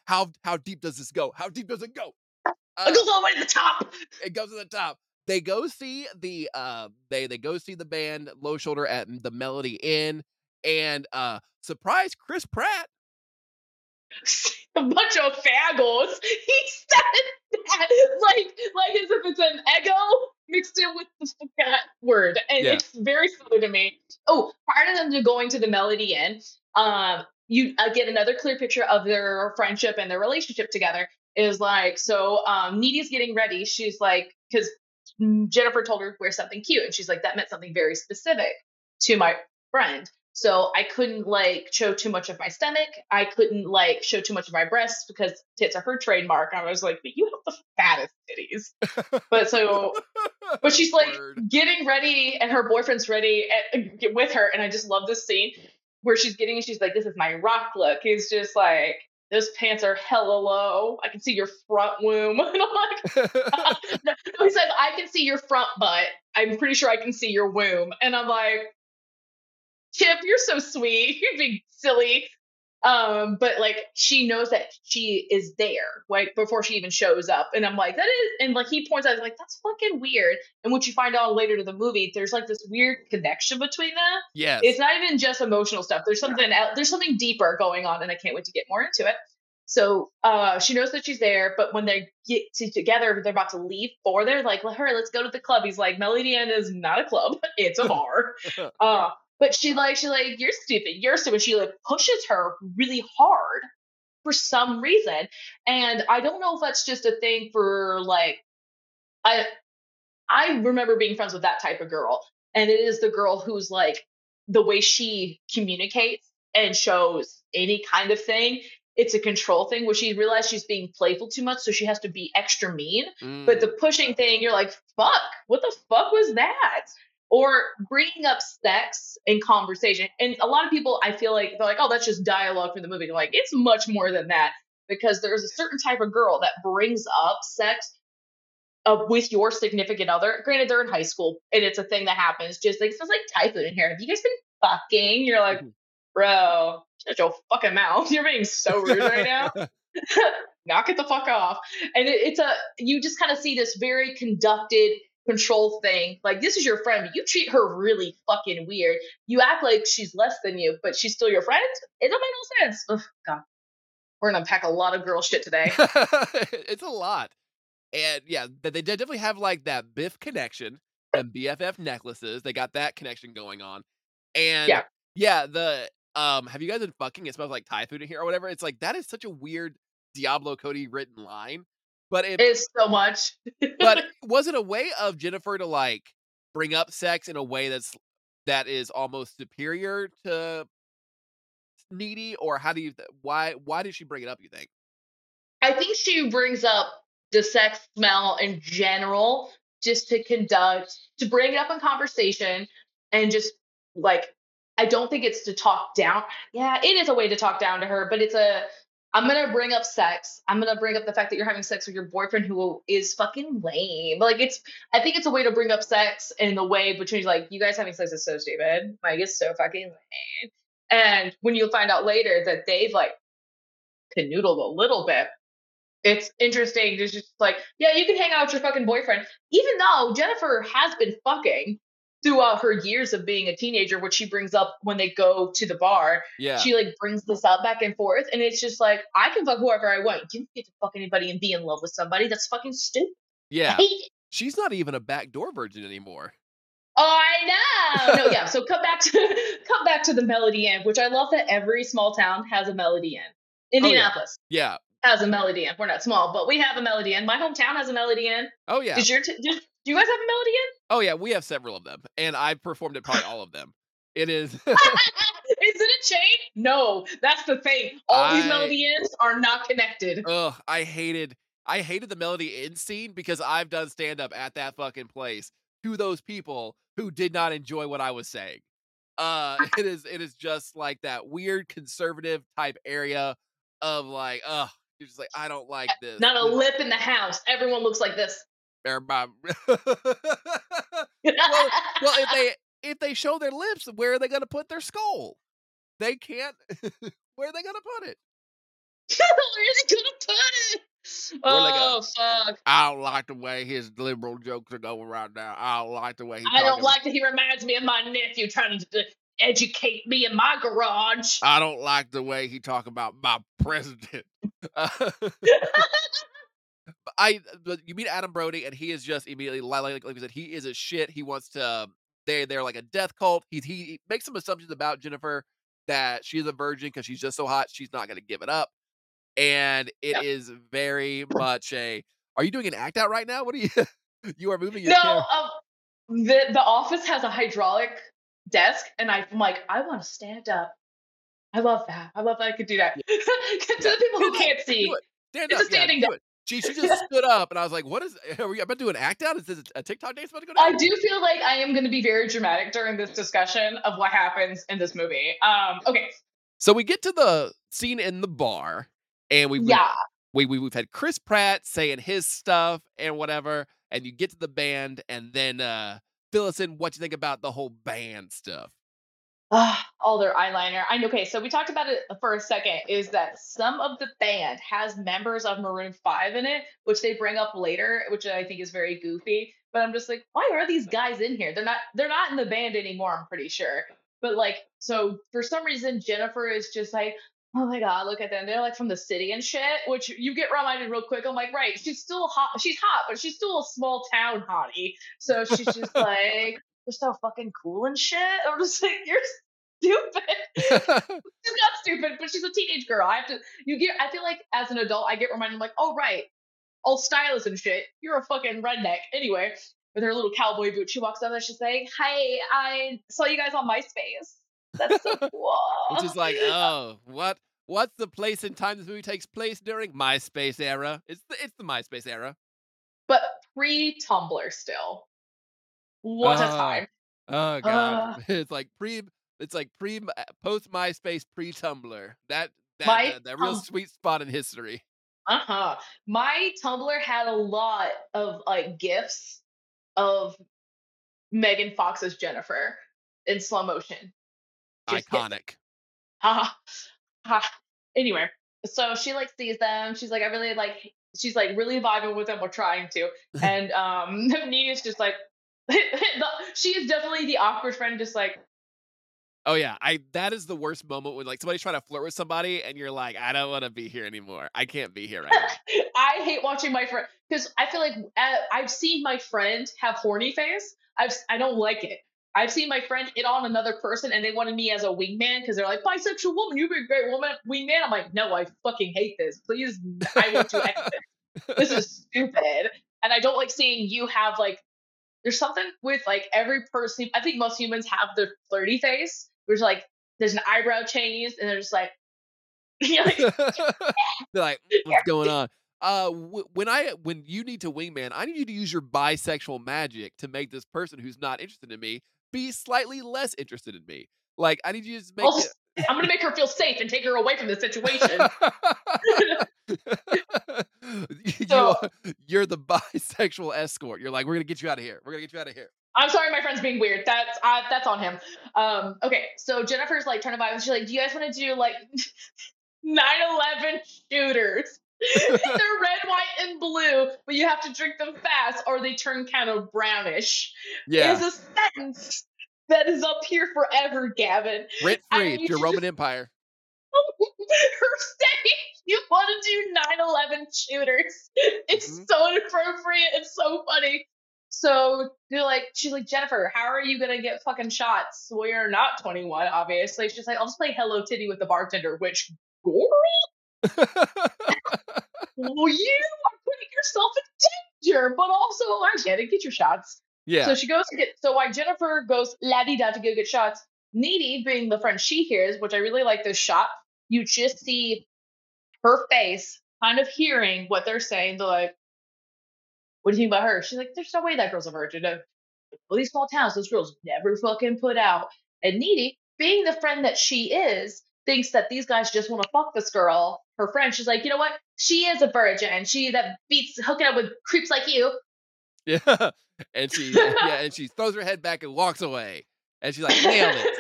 D: how how deep does this go? How deep does it go?
E: It
D: Uh,
E: goes all the way to the top.
D: it goes to the top. They go see the uh they they go see the band Low Shoulder at the Melody Inn and uh surprise Chris Pratt. *laughs*
E: a bunch of faggots. He said that like like as if it's an ego mixed in with the cat word, and
D: Yeah.
E: it's very silly to me. Oh, prior to them to going to the Melody Inn, um, you uh, get another clear picture of their friendship and their relationship together. Is like so. Um, Needy's getting ready. She's like because Jennifer told her to wear something cute, and she's like that meant something very specific to my friend. So I couldn't like show too much of my stomach. I couldn't like show too much of my breasts because tits are her trademark. I was like, but you have the fattest titties. But so, *laughs* but she's like
D: Word.
E: getting ready, and her boyfriend's ready eh, at, get with her, and I just love this scene where she's getting. She's like, "This is my rock look." He's just like, "Those pants are hella low. I can see your front womb." *laughs* And I'm like, no, *laughs* no, he says, I can see your front butt. I'm pretty sure I can see your womb. And I'm like, Chip, you're so sweet. *laughs* You're being silly. Um, but like she knows that she is there, like before she even shows up. And I'm like, that is and like he points out, like, that's fucking weird. And what you find out later to the movie, there's like this weird connection between them.
D: Yeah.
E: It's not even just emotional stuff. There's something out, there's something deeper going on, and I can't wait to get more into it. So uh, she knows that she's there, but when they get to, together, they're about to leave for there. Like, let her, let's go to the club. He's like, Melody Inn is not a club; *laughs* it's a bar. *laughs* uh, but she like, she like, you're stupid, you're stupid. She like pushes her really hard for some reason, and I don't know if that's just a thing for like, I, I remember being friends with that type of girl, and it is the girl who's like the way she communicates and shows any kind of thing it's a control thing where she realized she's being playful too much so she has to be extra mean. But the
D: Mm.
E: pushing thing you're like fuck. What the fuck was that or bringing up sex in conversation and a lot of people i feel like they're like oh that's just dialogue from the movie like it's much more than that because there's a certain type of girl that brings up sex uh, with your significant other. Granted, they're in high school and it's a thing that happens. Just like it smells like typhoid in here. Have you guys been fucking? You're like,
D: Mhm.
E: bro, shut your fucking mouth. *laughs* You're being so rude right now. *laughs* *laughs* Knock it the fuck off. And it, it's a you just kind of see this very conducted control thing. Like this is your friend, but you treat her really fucking weird. You act like she's less than you, but she's still your friend. It don't make no sense. Ugh, God, we're gonna unpack a lot of girl shit today. *laughs*
D: it's a lot. And yeah, they definitely have like that Biff connection and BFF necklaces. They got that connection going on. And
E: Yeah.
D: yeah, the um have you guys been fucking? It smells like Thai food in here or whatever. It's like that is such a weird Diablo Cody written line. But
E: It's so much.
D: but *laughs* was it a way of Jennifer to like bring up sex in a way that's that is almost superior to needy or how do you why why did she bring it up you think
E: I think she brings up the sex smell in general just to conduct, to bring it up in conversation and just like, I don't think it's to talk down. Yeah, it is a way to talk down to her, but it's a, I'm to bring up sex. I'm to bring up the fact that you're having sex with your boyfriend who is fucking lame. Like, it's, I think it's a way to bring up sex in the way between like, you guys having sex is so stupid. Like, it's so fucking lame. And when you find out later that they've like canoodled a little bit, it's interesting. It's just like, yeah, you can hang out with your fucking boyfriend, even though Jennifer has been fucking throughout her years of being a teenager, which she brings up when they go to the bar.
D: yeah
E: She like brings this up back and forth, and it's just like, I can fuck whoever I want. You don't get to fuck anybody and be in love with somebody. That's fucking stupid.
D: Yeah she's not even a backdoor virgin anymore
E: Oh, I know. No, yeah. *laughs* So come back to *laughs* come back to the Melody Inn, which I love that every small town has a Melody Inn. Oh, Indianapolis
D: yeah
E: has a Melody Inn. We're not small, but we have a Melody Inn. My hometown has a Melody Inn.
D: oh yeah
E: Did your t- did, do you guys have a Melody Inn?
D: oh yeah we have several of them and i've performed at probably all of them it is *laughs*
E: Is it a chain? No, that's the thing. All these
D: I-
E: Melody Inns are not connected.
D: Ugh, I hated I hated the Melody Inn scene because I've done stand up at that fucking place to those people who did not enjoy what I was saying. Uh *laughs* it is it is just like that weird conservative type area of like, ugh, you're just like, I don't like this.
E: Not a lip in the house. Everyone looks like this.
D: Everybody- *laughs* well, well, if *laughs* they if they show their lips, where are they gonna put their skull? They can't. *laughs* where are they gonna put it?
E: Where's he gonna put it?
D: Where they go?
E: Oh fuck!
D: I don't like the way his liberal jokes are going right now. I don't like the way he.
E: I don't like that he reminds me of my nephew trying to uh, educate me in my garage.
D: I don't like the way he talk about my president. I, but you meet Adam Brody, and he is just immediately like, like, like we said, he is a shit. He wants to. They they're like a death cult. He he makes some assumptions about Jennifer that she's a virgin because she's just so hot. She's not going to give it up, and it is
E: Yep.
D: very *laughs* much a. Are you doing an act out right now? What are you? *laughs* you are moving your
E: No, um, the the office has a hydraulic desk, and I'm like, I want to stand up. I love that. I love that I could do that. *laughs* to
D: Yeah.
E: the people who can't see,
D: Stand
E: It's
D: up.
E: a standing
D: yeah, it. She, she just stood up, and I was like, "What is? Are we about to do an act out? Is this a TikTok dance about to go down?"
E: I do feel like I am going to be very dramatic during this discussion of what happens in this movie. Um, okay,
D: So we get to the scene in the bar, and we
E: yeah,
D: we, we we've had Chris Pratt saying his stuff and whatever, and you get to the band, and then uh fill us in what you think about the whole band stuff.
E: Ah, all their eyeliner. I know. Okay, so we talked about it for a second. Is that some of the band has members of Maroon Five in it, which they bring up later, which I think is very goofy. But I'm just like, why are these guys in here? They're not. They're not in the band anymore. I'm pretty sure. But like, so for some reason, Jennifer is just like, oh my god, look at them. They're like from the city and shit. Which you get reminded real quick. I'm like, right, she's still hot. She's hot, but she's still a small town hottie. So she's just *laughs* like, they're so fucking cool and shit. *laughs* I'm just like, you're stupid. *laughs* *laughs* she's not stupid, but she's a teenage girl. I have to. You get. I feel like as an adult, I get reminded. I'm like, oh right, all stylish and shit. You're a fucking redneck. Anyway, with her little cowboy boot, she walks down there. She's like, "Hi, I saw you guys on MySpace. That's so cool."
D: Which is like, oh, what? What's the place and time this movie takes place during? MySpace era. It's the it's the MySpace era.
E: but pre Tumblr still. What a
D: Oh.
E: time.
D: Oh god,
E: Uh. *laughs*
D: it's like pre. It's like pre post MySpace pre Tumblr. That that,
E: My
D: that that real
E: Tum-
D: sweet spot in history.
E: Uh huh. My Tumblr had a lot of like gifs of Megan Fox as Jennifer in slow motion. Just.
D: Iconic.
E: Ha ha. Anyway, so she like sees them. She's like, I really like. She's like really vibing with them. We're trying to, *laughs* and um, *laughs* Nina's just like, *laughs* she is definitely the awkward friend. Just like,
D: Oh yeah, I that is the worst moment when like somebody's trying to flirt with somebody and you're like, I don't want to be here anymore. I can't be here right now. *laughs*
E: I hate watching my friend because I feel like uh, I've seen my friend have horny face. I've I don't like it. I've seen my friend hit on another person and they wanted me as a wingman because they're like bisexual woman, you'd be a great woman wingman. I'm like, no, I fucking hate this. Please, I want to exit. This is *laughs* stupid, and I don't like seeing you have like. There's something with like every person. I think most humans have their flirty face. There's like there's an eyebrow change and they're just like, *laughs* like *laughs*
D: They're like, *laughs* what's going on? Uh, w- when I when you need to wingman, I need you to use your bisexual magic to make this person who's not interested in me be slightly less interested in me. Like I need you to make
E: Also, I'm gonna make her feel safe and take her away from the situation. *laughs*
D: you
E: So-
D: are, you're the *laughs* bisexual escort. You're like, we're gonna get you out of here. We're gonna get you out of here.
E: I'm sorry, my friend's being weird. That's uh, that's on him. Um, okay, so Jennifer's like trying to vibe. She's like, "Do you guys want to do like *laughs* 9/11 shooters? They're red, white, and blue, but you have to drink them fast, or they turn kind of brownish."
D: Yeah,
E: Is a sentence that is up here forever, Gavin.
D: rent
E: I
D: free. It's your
E: you to-
D: Roman Empire.
E: Her saying you want to do 9-11 shooters. *laughs* It's
D: Mhm.
E: so inappropriate. It's so funny. So they're like, she's like, Jennifer, how are you gonna get fucking shots? We're not 21, obviously. She's like, I'll just play Hello Titty with the bartender, which gory? *laughs* Well, you are putting yourself in danger, but also I get it, get your shots.
D: yeah.
E: So she goes to get so while Jennifer goes la di da to go get shots, Needy being the friend she hears, which I really like this shot, you just see her face kind of hearing what they're saying. They're like, What do you think about her? She's like, There's no way that girl's a virgin. All these small towns, those girls never fucking put out. And Needy, being the friend that she is, thinks that these guys just want to fuck this girl, her friend. She's like, you know what? She is a virgin. She that beats hooking up with creeps like you.
D: Yeah. *laughs* And she yeah, and she throws her head back and walks away. And she's like, nailed it.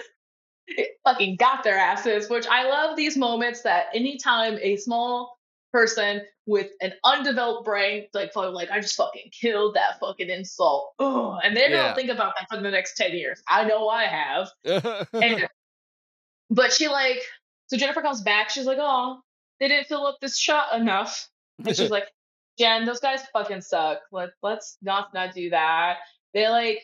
D: *laughs*
E: fucking got their asses, which I love these moments that anytime a small person with an undeveloped brain, like, like I just fucking killed that fucking insult. Ugh. And they're
D: Yeah.
E: gonna think about that for the next 10 years. I know I have. *laughs* And but she like so Jennifer comes back, she's like, Oh, they didn't fill up this shot enough. And she's *laughs* like, Jen, those guys fucking suck. Let let's not not do that. They like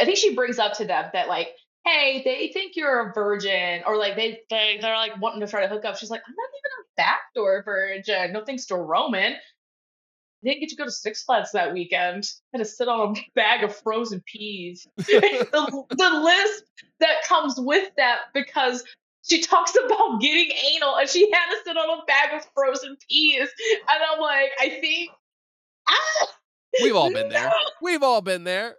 E: I think she brings up to them that like, hey, they think you're a virgin, or like they they they're like wanting to try to hook up. She's like, I'm not even a backdoor virgin. No thanks to Roman. I didn't get to go to Six Flags that weekend. I had to sit on a *laughs* bag of frozen peas. *laughs* the, the list that comes with that because she talks about getting anal and she had to sit on a bag of frozen peas. And I'm like, I think. Ah,
D: We've all been *laughs* there. We've all been there.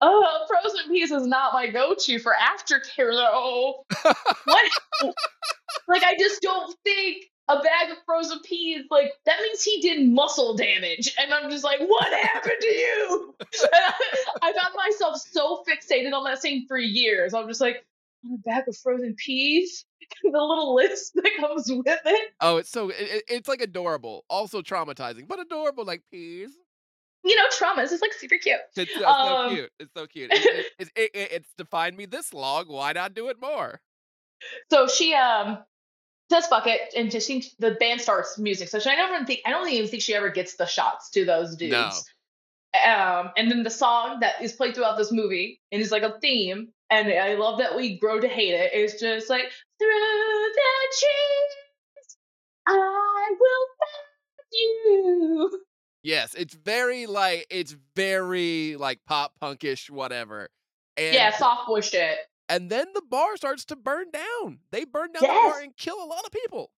E: Oh, frozen peas is not my go-to for aftercare though. what? *laughs* like, I just don't think a bag of frozen peas like that means he did muscle damage, and I'm just like, what happened to you? I, I found myself so fixated on that scene for years. I'm just like, "On a bag of frozen peas, *laughs* the little list that comes with it.
D: Oh, it's so it, it- it's like adorable, also traumatizing, but adorable like peas.
E: You know, traumas is like super cute.
D: It's so,
E: Um,
D: so cute. It's so cute. It, it, *laughs* it, it, it- it's defined me this long. Why not do it more?
E: So she um says fuck it, and just she, the band starts music. So she, I don't even think I don't even think she ever gets the shots to those dudes.
D: No.
E: Um, and then the song that is played throughout this movie and is like a theme, and I love that we grow to hate it. It's just like through the trees, I will find you.
D: Yes, it's very like it's very like pop punkish, whatever. And
E: yeah, soft boy shit.
D: and then the bar starts to burn down. They burn down
E: Yes.
D: the bar and kill a lot of people.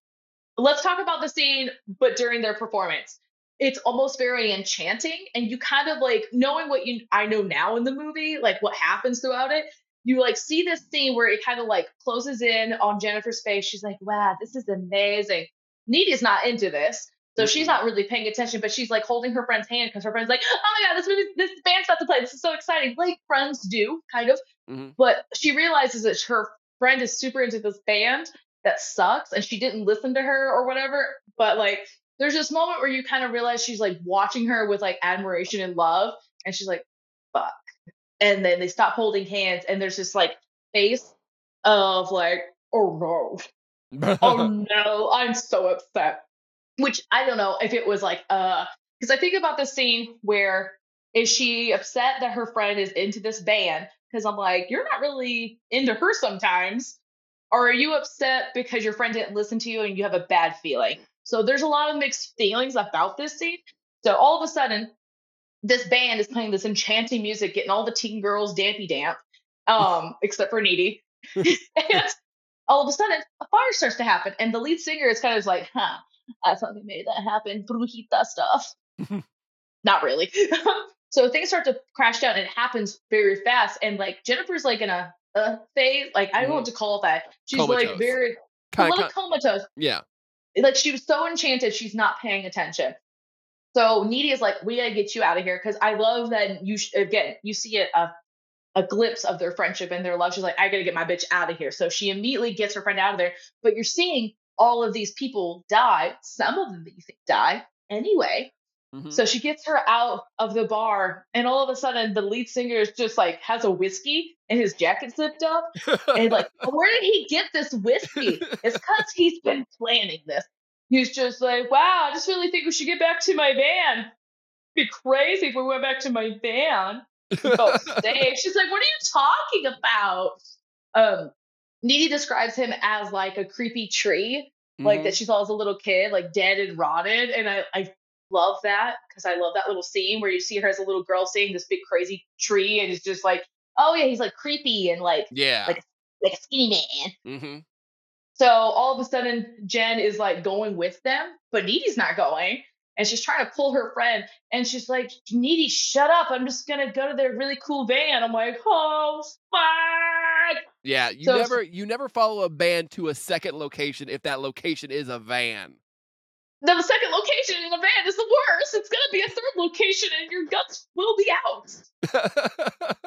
E: let's talk about the scene, but during their performance. It's almost very enchanting, and you kind of like knowing what you I know now in the movie, like what happens throughout it. You like see this scene where it kind of like closes in on Jennifer's face. She's like, "Wow, this is amazing." Needy's not into this, so she's not really paying attention. But she's like holding her friend's hand because her friend's like, "Oh my god, this movie, this band's about to play. This is so exciting!" Like friends do, kind of.
D: Mhm.
E: But she realizes that her friend is super into this band that sucks and she didn't listen to her or whatever. But like there's this moment where you kind of realize she's like watching her with like admiration and love, and she's like, fuck. And then they stop holding hands, and there's this like face of like, oh no, *laughs* oh no, I'm so upset. Which I don't know if it was like, uh, because I think about the scene where is she upset that her friend is into this band? Because I'm like, you're not really into her sometimes. Or are you upset because your friend didn't listen to you and you have a bad feeling? So there's a lot of mixed feelings about this scene. So all of a sudden, this band is playing this enchanting music, getting all the teen girls dampy damp, um, *laughs* except for Needy. *laughs* *laughs* and all of a sudden, a fire starts to happen, and the lead singer is kind of like, "Huh, *laughs* I fucking made that happen, brujita stuff." *laughs* Not really. *laughs* so things start to crash down, and it happens very fast. And like Jennifer's like in a, a phase, like I don't know what mm-hmm. to call that. She's like very a
D: Kinda-
E: little
D: kinda-
E: comatose
D: yeah.
E: like she was so enchanted she's not paying attention so needy is like we gotta get you out of here because i love that you sh- again you see a, a a glimpse of their friendship and their love she's like i gotta get my bitch out of here so she immediately gets her friend out of there but you're seeing all of these people die some of them that you think die anyway
D: Mhm.
E: so she gets her out of the bar and all of a sudden the lead singer is just like has a whiskey and his jacket zipped up and like, *laughs* where did he get this whiskey? It's because he's been planning this. He's just like, wow, I just really think we should get back to my van. Be crazy if we went back to my van. Felt safe. She's like, what are you talking about? Um, Needy describes him as like a creepy tree, like
D: Mhm.
E: that she saw as a little kid, like dead and rotted. And I, I love that because I love that little scene where you see her as a little girl seeing this big crazy tree and it's just like, oh yeah, he's like creepy and like
D: yeah.
E: like- like a skinny man.
D: Mm-hmm.
E: So all of a sudden, Jen is like going with them, but Needy's not going. And she's trying to pull her friend. And she's like, Needy, shut up. I'm just going to go to their really cool van. I'm like, oh, fuck.
D: Yeah. You
E: So-
D: never you never follow a band to a second location if that location is a van.
E: The second location in a van is the worst. It's going to be a third location and your guts will be out. *laughs*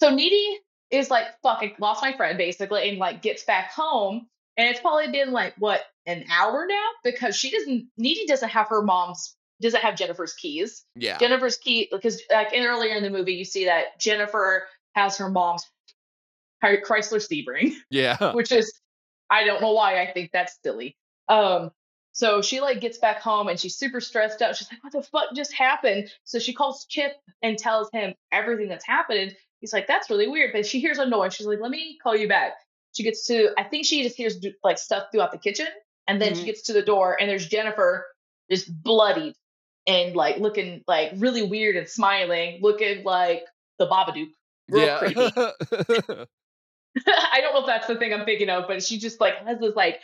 E: So Needy is like, fuck, I lost my friend basically, and like gets back home. And it's probably been like, what, an hour now? Because she doesn't, Needy doesn't have her mom's, doesn't have Jennifer's keys.
D: Yeah.
E: Jennifer's key, because like in earlier in the movie, you see that Jennifer has her mom's Chrysler Sebring, *laughs*
D: Yeah.
E: which is, I don't know why I think that's silly. Um, so she like gets back home and she's super stressed out. She's like, "What the fuck just happened?" So she calls Chip and tells him everything that's happened. He's like, "That's really weird." But she hears a noise. She's like, "Let me call you back." She gets to, I think she just hears like stuff throughout the kitchen, and then she
D: Mhm.
E: gets to the door and there's Jennifer just bloodied and like looking like really weird and smiling, looking like the Babadook. Real
D: yeah.
E: creepy. *laughs* *laughs* I don't know if that's the thing I'm thinking of, but she just like has this like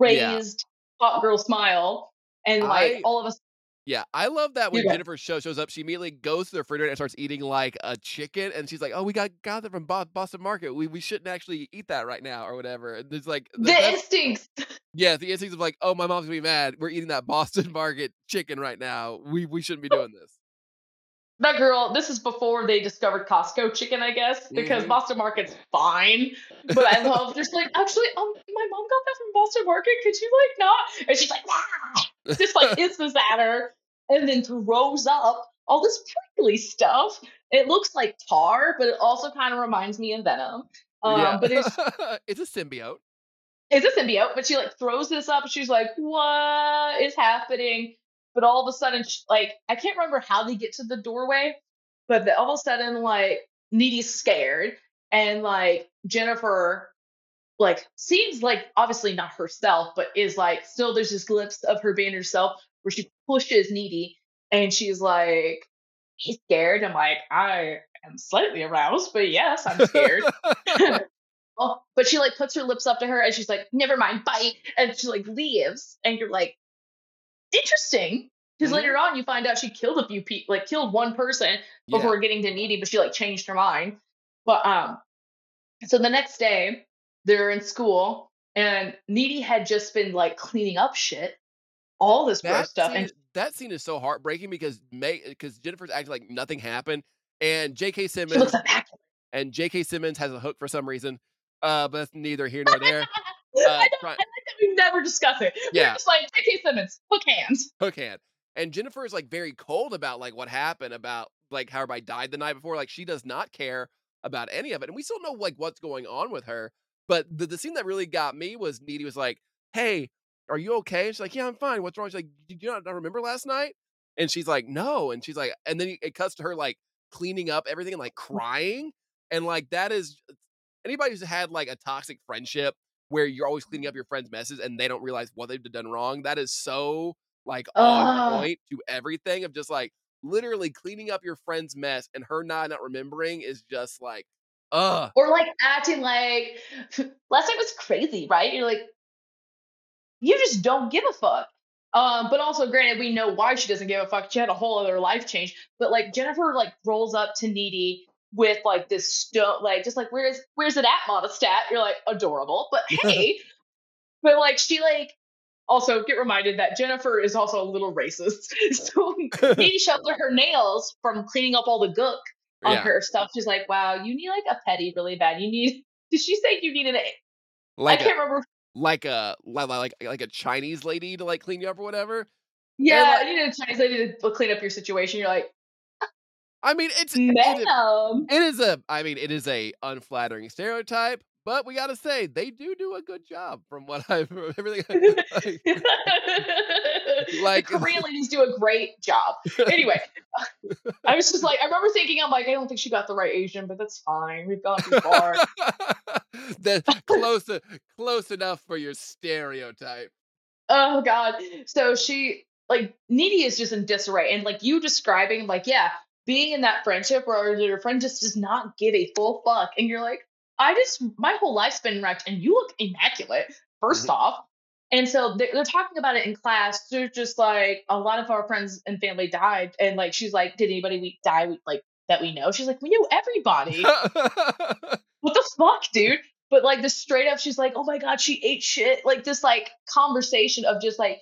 D: Yeah.
E: raised hot girl smile, and like
D: I-
E: all of us.
D: Yeah, I love that when
E: Yeah.
D: Jennifer show shows up, she immediately goes to the refrigerator and starts eating like a chicken, and she's like, "Oh, we got got that from Boston Market. We we shouldn't actually eat that right now, or whatever." And there's like,
E: The instincts. *laughs*
D: yeah, the instincts of like, "Oh, my mom's gonna be mad. We're eating that Boston *laughs* Market chicken right now. We we shouldn't be oh, doing this."
E: That girl. This is before they discovered Costco chicken, I guess, because
D: Mhm.
E: Boston Market's fine. But I love *laughs* just like actually, um, my mom got that from Boston Market. Could you like not? And she's like, "Wah!" just like *laughs* hits this at her, and then throws up all this prickly stuff. It looks like tar, but it also kind of reminds me of Venom. Um,
D: yeah,
E: but it's *laughs*
D: it's a symbiote.
E: it's a symbiote, but she like throws this up. She's like, "What is happening?" But all of a sudden, sh like I can't remember how they get to the doorway, but the, all of a sudden, like Needy's scared, and like Jennifer, like seems like obviously not herself, but is like still there's this glimpse of her being herself where she pushes Needy, and she's like, "He's scared." I'm like, I am slightly aroused, but yes, I'm scared. *laughs* *laughs* Oh, but she like puts her lips up to her and she's like, never mind, bite. And she like leaves. And you're like, interesting. Because
D: Mhm.
E: later on you find out she killed a few people, like killed one person
D: Yeah.
E: before getting to Needy, but she like changed her mind. But um, so the next day they're in school and Needy had just been like cleaning up shit, all this gross stuff.
D: Scene,
E: And
D: that scene is so heartbreaking because May because Jennifer's acting like nothing happened, and J.K. Simmons
E: looks
D: and J.K. Simmons has a hook for some reason. Uh, but that's neither here nor there.
E: I,
D: Uh,
E: don't,
D: try-
E: I like that we never discuss it. We're
D: Yeah.
E: just like, J.K. Simmons, hook hands.
D: hook hand. And Jennifer is like very cold about like what happened about like how everybody died the night before. Like she does not care about any of it. And we still know like what's going on with her. But the, the scene that really got me was Needy was like, Hey, are you okay? And she's like, Yeah, I'm fine. What's wrong? She's like, Did you not, not remember last night? And she's like, No. And she's like, and then it cuts to her like cleaning up everything and like *laughs* crying. And like that is anybody who's had like a toxic friendship where you're always cleaning up your friends' messes and they don't realize what they've done wrong. That is so like on
E: Ugh.
D: point to everything of just like literally cleaning up your friend's mess and her not not remembering is just like uh
E: or like acting like *laughs* last night was crazy, right? You're like, you just don't give a fuck. Um, but also, granted, we know why she doesn't give a fuck. She had a whole other life change. But like Jennifer, like rolls up to Needy with like this stone, like just like where's where's it at, Modestat? You're like adorable, but *laughs* hey, but like she like also get reminded that Jennifer is also a little racist. *laughs* So *laughs* Needy shows her nails from cleaning up all the gook on
D: yeah
E: her stuff. She's like, wow, you need like a petty really bad. You need. Did she say you needed a?
D: like
E: I
D: a,
E: can't remember.
D: like a like like like a Chinese lady to like clean you up or whatever.
E: Yeah,
D: like-
E: you need a Chinese lady to clean up your situation. You're like,
D: I mean it's it is,
E: ma'am.
D: it is a I mean it is a unflattering stereotype, but we gotta say they do do a good job from what *laughs* I've from everything like, *laughs* Like-
E: the Korean *laughs* ladies do a great job. Anyway, I was just like, I remember thinking, I'm like, I don't think she got the right Asian, but that's fine. We've gone too far.
D: That's close close enough for your stereotype.
E: Oh god. So she like Needy is just in disarray. And like you describing, like, yeah, being in that friendship where your friend just does not give a full fuck. And you're like, I just my whole life's been wrecked and you look immaculate, 1st
D: Mhm.
E: off. And so they're, they're talking about it in class. They're just like, a lot of our friends and family died. And like, she's like, did anybody we die we- like that we know? She's like, we knew everybody. *laughs* what the fuck, dude? But like the straight up, she's like, oh my god, she ate shit. Like this like conversation of just like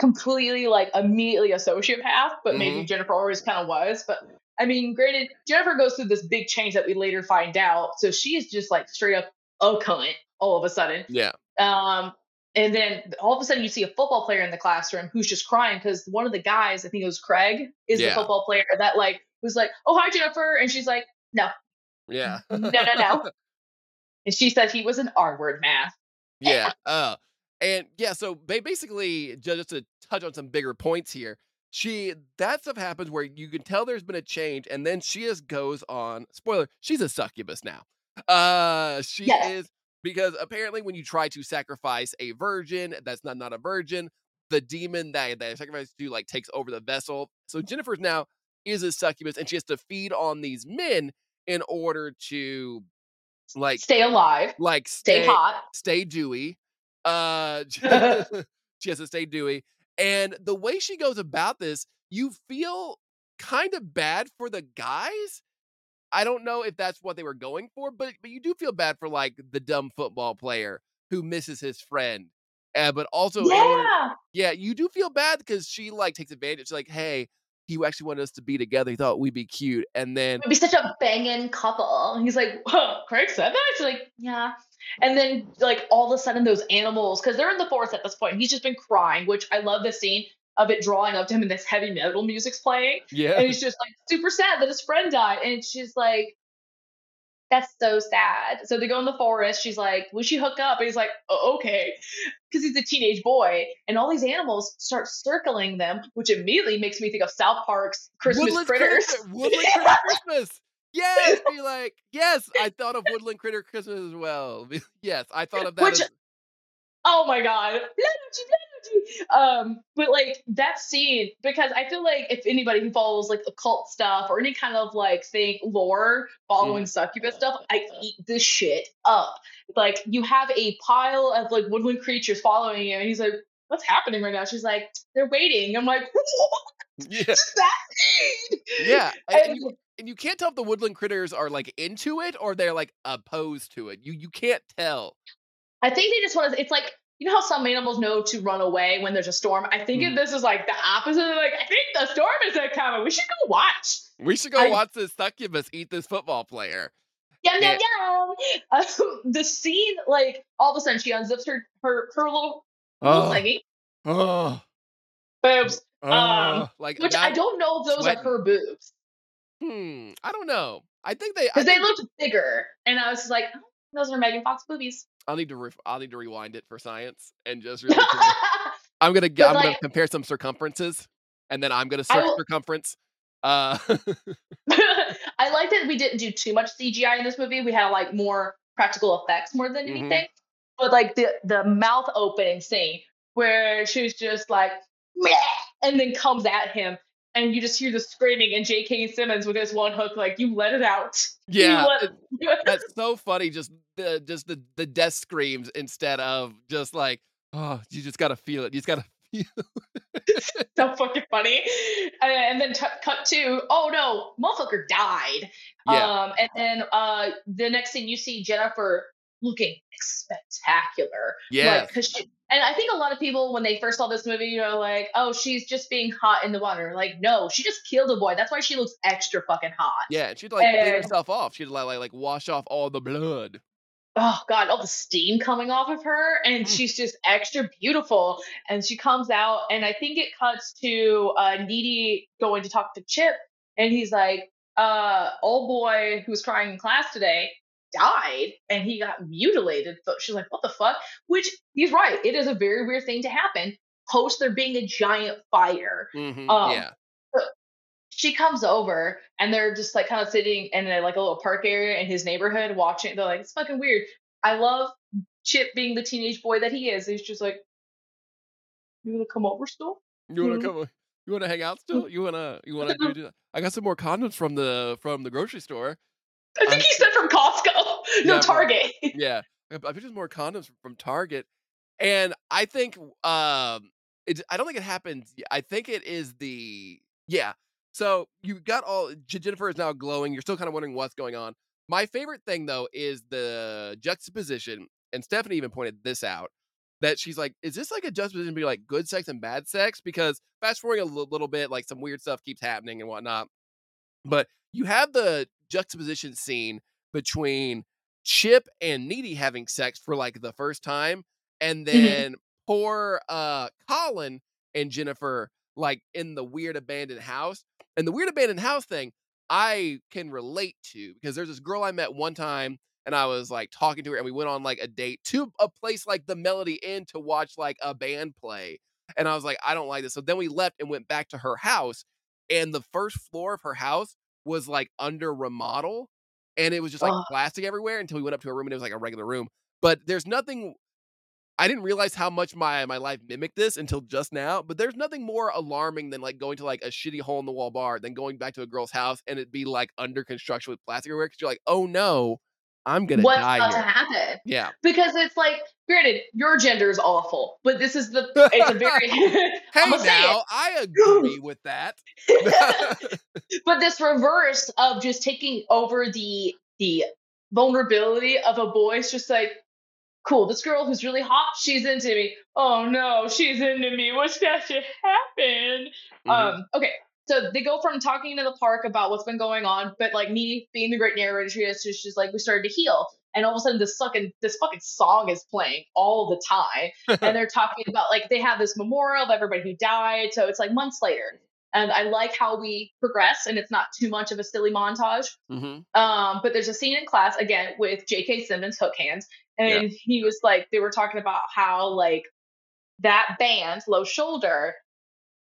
E: completely like immediately a sociopath, but maybe Jennifer always kind of was. But I mean, granted, Jennifer goes through this big change that we later find out. So she is just like straight up a cunt all of a sudden.
D: Yeah.
E: Um, and then all of a sudden you see a football player in the classroom who's just crying because one of the guys, I think it was Craig, is
D: Yeah.
E: the football player that like was like, "Oh hi Jennifer," and she's like, "No,
D: Yeah. *laughs*
E: no, no, no," and she said he was an R word math.
D: yeah. Uh, and yeah, so basically, just to touch on some bigger points here, she that stuff happens where you can tell there's been a change, and then she just goes on. Spoiler: she's a succubus now. Uh, she
E: Yes.
D: is because apparently when you try to sacrifice a virgin that's not not a virgin, the demon that that sacrifice to like takes over the vessel. So Jennifer's now is a succubus, and she has to feed on these men in order to like
E: Stay alive,
D: like
E: stay hot.
D: stay dewy. Uh, *laughs* *laughs* she has to stay dewy, and the way she goes about this, you feel kind of bad for the guys. I don't know if that's what they were going for, but but you do feel bad for like the dumb football player who misses his friend. Uh, but also, order-
E: Yeah,
D: yeah, you do feel bad because she like takes advantage. Like, hey, he actually wanted us to be together. He thought we'd be cute, and then
E: would be such a banging couple. And he's like, *laughs* huh, Craig said that? She's like, yeah. And then, like, all of a sudden, those animals, because they're in the forest at this point, he's just been crying, which I love the scene of it drawing up to him and this heavy metal music's playing.
D: yeah,
E: And he's just like super sad that his friend died. And she's like, that's so sad. So they go in the forest. She's like, we should hook up. And he's like, oh, okay. Because he's a teenage boy. And all these animals start circling them, which immediately makes me think of South Park's Christmas
D: Woodland
E: Critters.
D: Critter, *laughs* Woodland Critter Christmas. Yes, be like, yes, I *laughs* thought of Woodland Critter Christmas as well. *laughs* Yes, I thought of that.
E: Which-
D: as,
E: oh my god. Um but like that scene because i feel like if anybody who follows like occult stuff or any kind of like thing lore following succubus stuff i eat this shit up like you have a pile of like woodland creatures following you and he's like what's happening right now she's like they're waiting i'm like *laughs* what
D: yeah,
E: does that mean
D: yeah, and, and
E: And-
D: you, and you can't tell if the Woodland Critters are like into it or they're like opposed to it. You you can't tell.
E: I think they just want to. It's like you know how some animals know to run away when there's a storm. I think
D: Mhm.
E: this is like the opposite. They're like, I think the storm is coming. We should go watch.
D: We should go
E: I-
D: watch this succubus eat this football player.
E: Yum yum yum. *laughs* Um, the scene, like all of a sudden, she unzips her her her little, little
D: Oh,
E: thingy,
D: oh,
E: boobs.
D: oh, like
E: Which I don't know if those
D: sweating.
E: are her boobs
D: Hmm, I don't know. I think they.
E: Because they looked bigger, and I was just like, oh, those are Megan Fox boobies.
D: I'll need to. Re- I'll need to rewind it for science and just *laughs* really. I'm gonna. I'm gonna compare some circumferences, and then I'm gonna search
E: will-
D: circumference. Uh, *laughs* *laughs*
E: I like that we didn't do too much CGI in this movie. We had like more practical effects more than
D: Mhm.
E: anything. But like the the mouth opening scene where she's just like "Meh," and then comes at him and you just hear the screaming and J.K. Simmons with his one hook like you let it out.
D: Yeah, it- that's so funny. Just the just the the death screams instead of just like oh, you just gotta feel it. You just gotta. *laughs* Feel *laughs*
E: so fucking funny. Uh, and then t- cut to, oh no, motherfucker died.
D: Yeah.
E: Um, and then uh, the next thing you see Jennifer looking spectacular.
D: Yeah.
E: Like, she, and I think a lot of people when they first saw this movie, you know, like, oh, she's just being hot in the water. Like, no, she just killed a boy. That's why she looks extra fucking hot.
D: yeah, and she'd like clean herself off. She'd like, like like wash off all the blood.
E: Oh god all the steam coming off of her and
D: Mm.
E: she's just extra beautiful and she comes out and i think it cuts to uh needy going to talk to chip and he's like uh old boy who was crying in class today died and he got mutilated so she's like what the fuck which he's right it is a very weird thing to happen post there being a giant fire
D: Mhm,
E: Um,
D: yeah.
E: She comes over and they're just like kind of sitting in a, like a little park area in his neighborhood watching. They're like, it's fucking weird. I love Chip being the teenage boy that he is. He's just like, you wanna come over still?
D: You wanna
E: Mhm.
D: come? You wanna hang out still? You wanna? You wanna do? *laughs* do- I got some more condoms from the from the grocery store.
E: I think
D: I'm-
E: he said from Costco, *laughs* no
D: Yeah,
E: Target.
D: yeah, I I picked up more condoms from Target, and I think um, it. I don't think it happens. I think it is the yeah. So you got all Jennifer is now glowing. You're still kind of wondering what's going on. My favorite thing though is the juxtaposition, and Stephanie even pointed this out that she's like, "Is this like a juxtaposition be like good sex and bad sex?" Because fast forwarding a little bit, like some weird stuff keeps happening and whatnot. But you have the juxtaposition scene between Chip and Needy having sex for like the first time, and
E: Mhm.
D: then poor uh Colin and Jennifer like in the weird abandoned house. And the weird abandoned house thing I can relate to because there's this girl I met one time and I was like talking to her and we went on like a date to a place like the Melody Inn to watch like a band play. And I was like, I don't like this. So then we left and went back to her house. And the first floor of her house was like under remodel. And it was just like plastic everywhere until we went up to a room and it was like a regular room. But there's nothing I didn't realize how much my my life mimicked this until just now. But there's nothing more alarming than like going to like a shitty hole in the wall bar than going back to a girl's house and it be like under construction with plastic everywhere because you're like, oh no, I'm gonna
E: What's
D: die
E: about to happen?
D: Yeah.
E: Because it's like, granted, your gender is awful, but this is the. *laughs* It's a very. *laughs*
D: Hey
E: it.
D: now, I *laughs* agree with that.
E: but this reverse of just taking over the the vulnerability of a boy is just like cool this girl who's really hot she's into me. Oh no she's into me. What's that should happen?
D: Mhm.
E: um okay so they go from talking in the park about what's been going on but like me being the great narrator she is just, just like we started to heal. And all of a sudden this fucking this fucking song is playing all the time. *laughs* And they're talking about like they have this memorial of everybody who died so it's like months later. And i like how we progress and it's not too much of a silly montage.
D: Mhm.
E: um but there's a scene in class again with jk simmons hook hands and he was like they were talking about how like that band low shoulder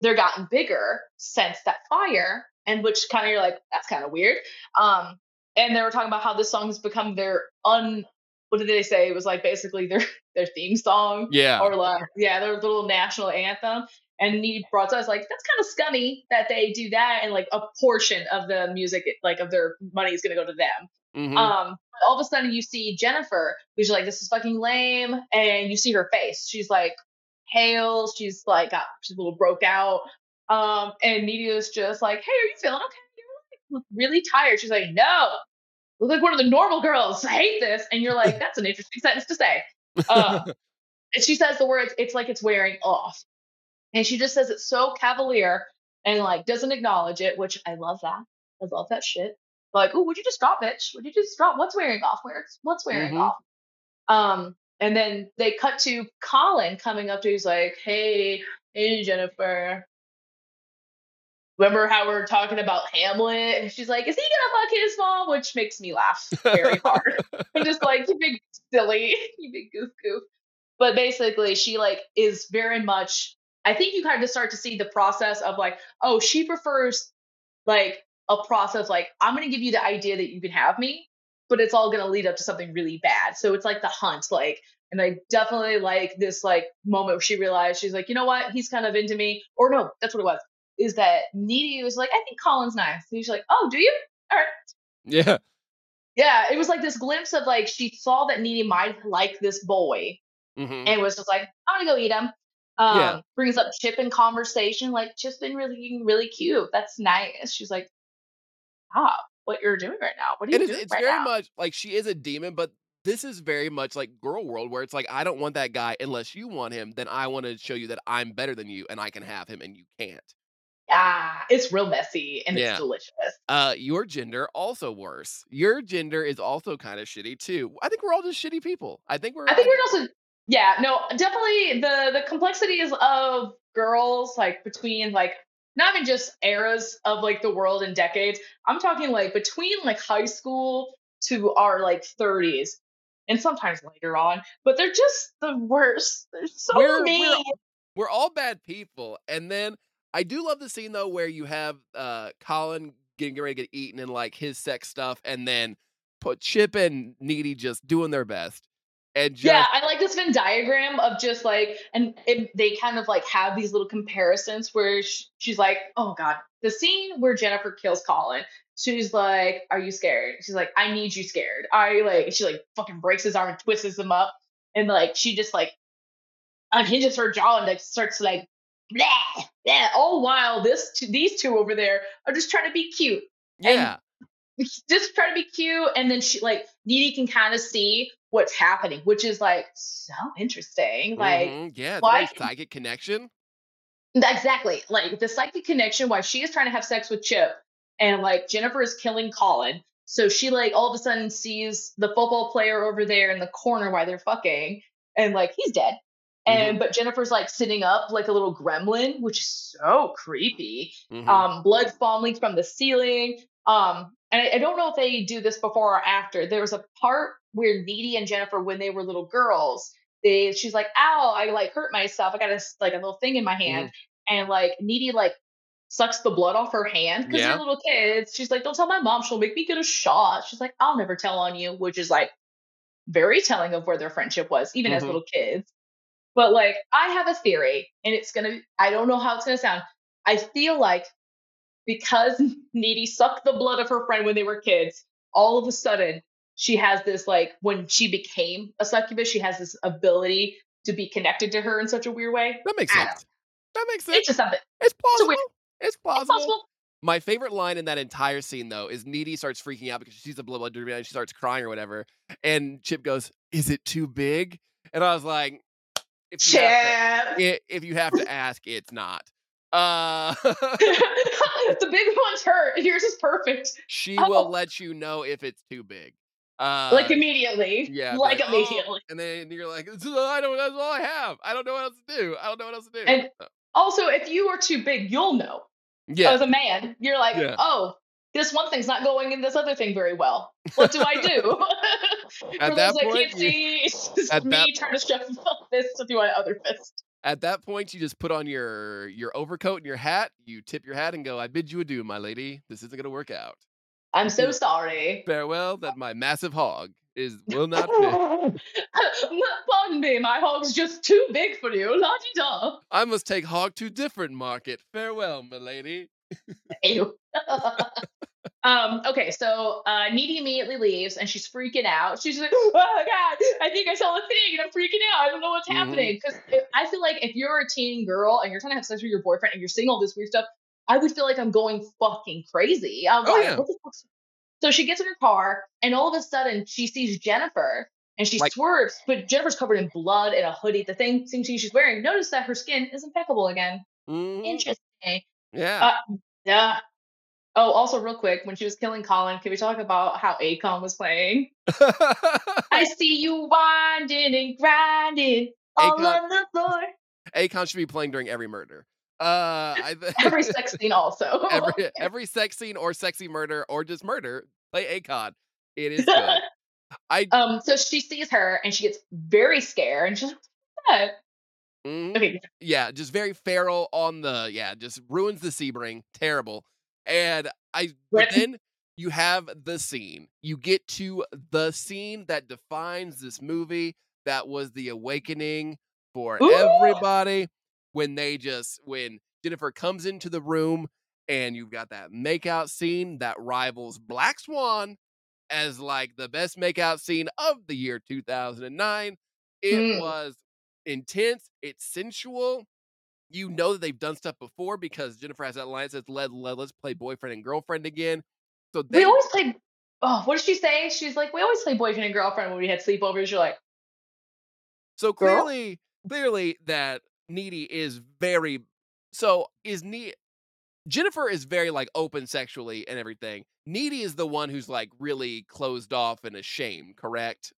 E: they're gotten bigger since that fire and which kind of you're like that's kind of weird. Um and they were talking about how this song has become their un what did they say? It was like basically their *laughs* their theme song
D: Yeah.
E: or like yeah their little national anthem. And he brought us like that's kind of scummy that they do that and like a portion of the music like of their money is going to go to them
D: Mhm.
E: um all of a sudden you see jennifer who's like this is fucking lame and you see her face. She's like pale. She's like got she's a little broke out. Um and Needy's just like hey are you feeling okay? You look really tired. She's like no. Look like one of the normal girls. I hate this. And you're like that's an interesting sentence to say. Um, *laughs* and she says the words it's like it's wearing off. And she just says it so cavalier and like doesn't acknowledge it which i love that. I love that shit like oh would you just drop bitch? Would you just drop? What's wearing off? Where's what's wearing
D: Mhm.
E: off? Um and then they cut to colin coming up to He's like hey hey jennifer. Remember how we are talking about hamlet? And she's like is he gonna fuck his mom? Which makes me laugh very hard. *laughs* I'm just like, you big silly, you big goof goof. But basically, she like is very much. I think you kind of start to see the process of like, oh, she prefers like a process like I'm gonna give you the idea that you can have me, but it's all gonna lead up to something really bad. So it's like the hunt, like, and I definitely like this like moment where she realized she's like, you know what, he's kind of into me, or no, that's what it was. Is that Needy was like, I think Colin's nice. And she's like, oh, do you? All right.
D: yeah.
E: Yeah, it was like this glimpse of like she saw that Needy might like this boy
D: Mhm.
E: and was just like, I'm gonna go eat him. Um,
D: Yeah.
E: brings up Chip in conversation, like Chip's been really really cute. That's nice. She's like, Ah, what you're doing right now? What are you
D: it's,
E: doing
D: it's
E: right
D: very
E: now?
D: much like she is a demon, but this is very much like girl world where it's like I don't want that guy unless you want him. Then I want to show you that I'm better than you and I can have him and you can't.
E: Ah, it's real messy and
D: Yeah.
E: it's delicious.
D: Uh, your gender also worse. Your gender is also kind of shitty too. I think we're all just shitty people. I think we're.
E: I think we're also yeah, no, definitely the the complexities of girls like between like not even just eras of like the world and decades. I'm talking like between like high school to our like 30s and sometimes later on, but they're just the worst. They're so
D: We're- we're
E: mean.
D: we're all bad people. And then I do love the scene though where you have uh Colin getting ready to get eaten and like his sex stuff, and then put Chip and Needy just doing their best. And just
E: yeah, I like this Venn diagram of just like, and it, they kind of like have these little comparisons where sh- she's like, oh God, the scene where Jennifer kills Colin, she's like, are you scared? She's like, I need you scared. I like, she like fucking breaks his arm and twists him up. And like, she just like unhinges her jaw and like starts like, blah, blah. All while this, these two over there are just trying to be cute
D: yeah. *laughs*
E: just try to be cute and then she like Needy can kind of see what's happening which is like so interesting like
D: Mhm, yeah,
E: why-
D: psychic connection.
E: exactly like the psychic connection why she is trying to have sex with chip and like Jennifer is killing Colin. So she like all of a sudden sees the football player over there in the corner while they're fucking, and like he's dead. And but Jennifer's like sitting up like a little gremlin, which is so creepy.
D: Mhm.
E: Um, blood falling from the ceiling. Um, and I, I don't know if they do this before or after. There was a part where Needy and Jennifer, when they were little girls, they she's like, "Ow, I like hurt myself. I got a like a little thing in my hand," and like Needy like sucks the blood off her hand because
D: Yeah.
E: they're little kids. She's like, "Don't tell my mom. She'll make me get a shot." She's like, "I'll never tell on you," which is like very telling of where their friendship was, even as
D: Mhm.
E: little kids. But like, I have a theory, and it's gonna. I don't know how it's gonna sound. I feel like because *laughs* Needy sucked the blood of her friend when they were kids, all of a sudden she has this like when she became a succubus, she has this ability to be connected to her in such a weird way.
D: That makes sense. That makes sense.
E: It's just something.
D: It's plausible. It's
E: It's
D: plausible.
E: possible.
D: My favorite line in that entire scene, though, is Needy starts freaking out because she sees the blood and she starts crying or whatever. And Chip goes, "Is it too big?" And I was like, "If you have
E: Chip.
D: to, if you have to ask, it's not." Uh, *laughs* *laughs*
E: the big ones hurt. Yours is perfect.
D: she
E: Oh.
D: will let you know if it's too big. Uh,
E: like immediately.
D: yeah, be
E: Like,
D: "Oh,"
E: immediately.
D: and then you're like, "It's- I don't. That's all I have. I don't know what else to do. I don't know what else to do.
E: And-
D: So,
E: Also, if you are too big, you'll know.
D: yeah,
E: As a man, you're like,
D: Yeah.
E: oh, this one thing's not going in this other thing very well. What do I do? *laughs*
D: At that point, you-
E: see, it's just
D: at
E: me
D: that-
E: trying to shove this to my other fist.
D: At that point, you just put on your your overcoat and your hat. You tip your hat and go, "I bid you adieu, my lady. This isn't going to work out.
E: I'm so sorry.
D: Farewell. That my massive hog is *laughs* will not fit.
E: Pardon me, my hog's just too big for you. La di da.
D: I must take hog to different market. Farewell, my lady."
E: Ew. *laughs* um, okay, so uh, Needy immediately leaves and she's freaking out. She's like, *laughs* oh God, I think I saw a thing and I'm freaking out. I don't know what's
D: Mhm.
E: happening. Because I feel like if you're a teen girl and you're trying to have sex with your boyfriend and you're seeing all this weird stuff, I would feel like I'm going fucking crazy. I'm
D: Oh,
E: like,
D: yeah.
E: what the fuck's So she gets in her car and all of a sudden she sees Jennifer and she
D: Like-
E: swerves, but Jennifer's covered in blood and a hoodie. The thing, thing she's wearing. Notice that her skin is impeccable again.
D: Mhm.
E: Interesting.
D: Yeah.
E: Uh, Yeah. Oh, also, real quick, when she was killing Colin, can we talk about how Akon was playing? *laughs* I see you winding and grinding all
D: Akon-
E: on the floor.
D: Akon should be playing during every murder. Uh, I, *laughs*
E: Every sex *laughs* scene, also.
D: every every sex scene or sexy murder or just murder. Play Akon. It is good. I
E: um. So she sees her and she gets very scared and she's like, "What's that?"
D: mhm.
E: Okay.
D: yeah, just very feral on the yeah, just ruins the Sebring. Terrible. And I but then you have the scene. You get to the scene that defines this movie that was the awakening for
E: Ooh.
D: everybody when they just when Jennifer comes into the room and you've got that makeout scene that rivals Black Swan as like the best makeout scene of the year 2009. It
E: Mm.
D: was intense, it's sensual. You know that they've done stuff before because Jennifer has that line that says, let, let, let's play boyfriend and girlfriend again. So they
E: We always play. Oh, what did she say? She's like, we always play boyfriend and girlfriend when we had sleepovers. You're like,
D: so
E: Girl?
D: clearly, clearly that Needy is very so is Needy Jennifer is very like open sexually and everything. Needy is the one who's like really closed off and ashamed, correct?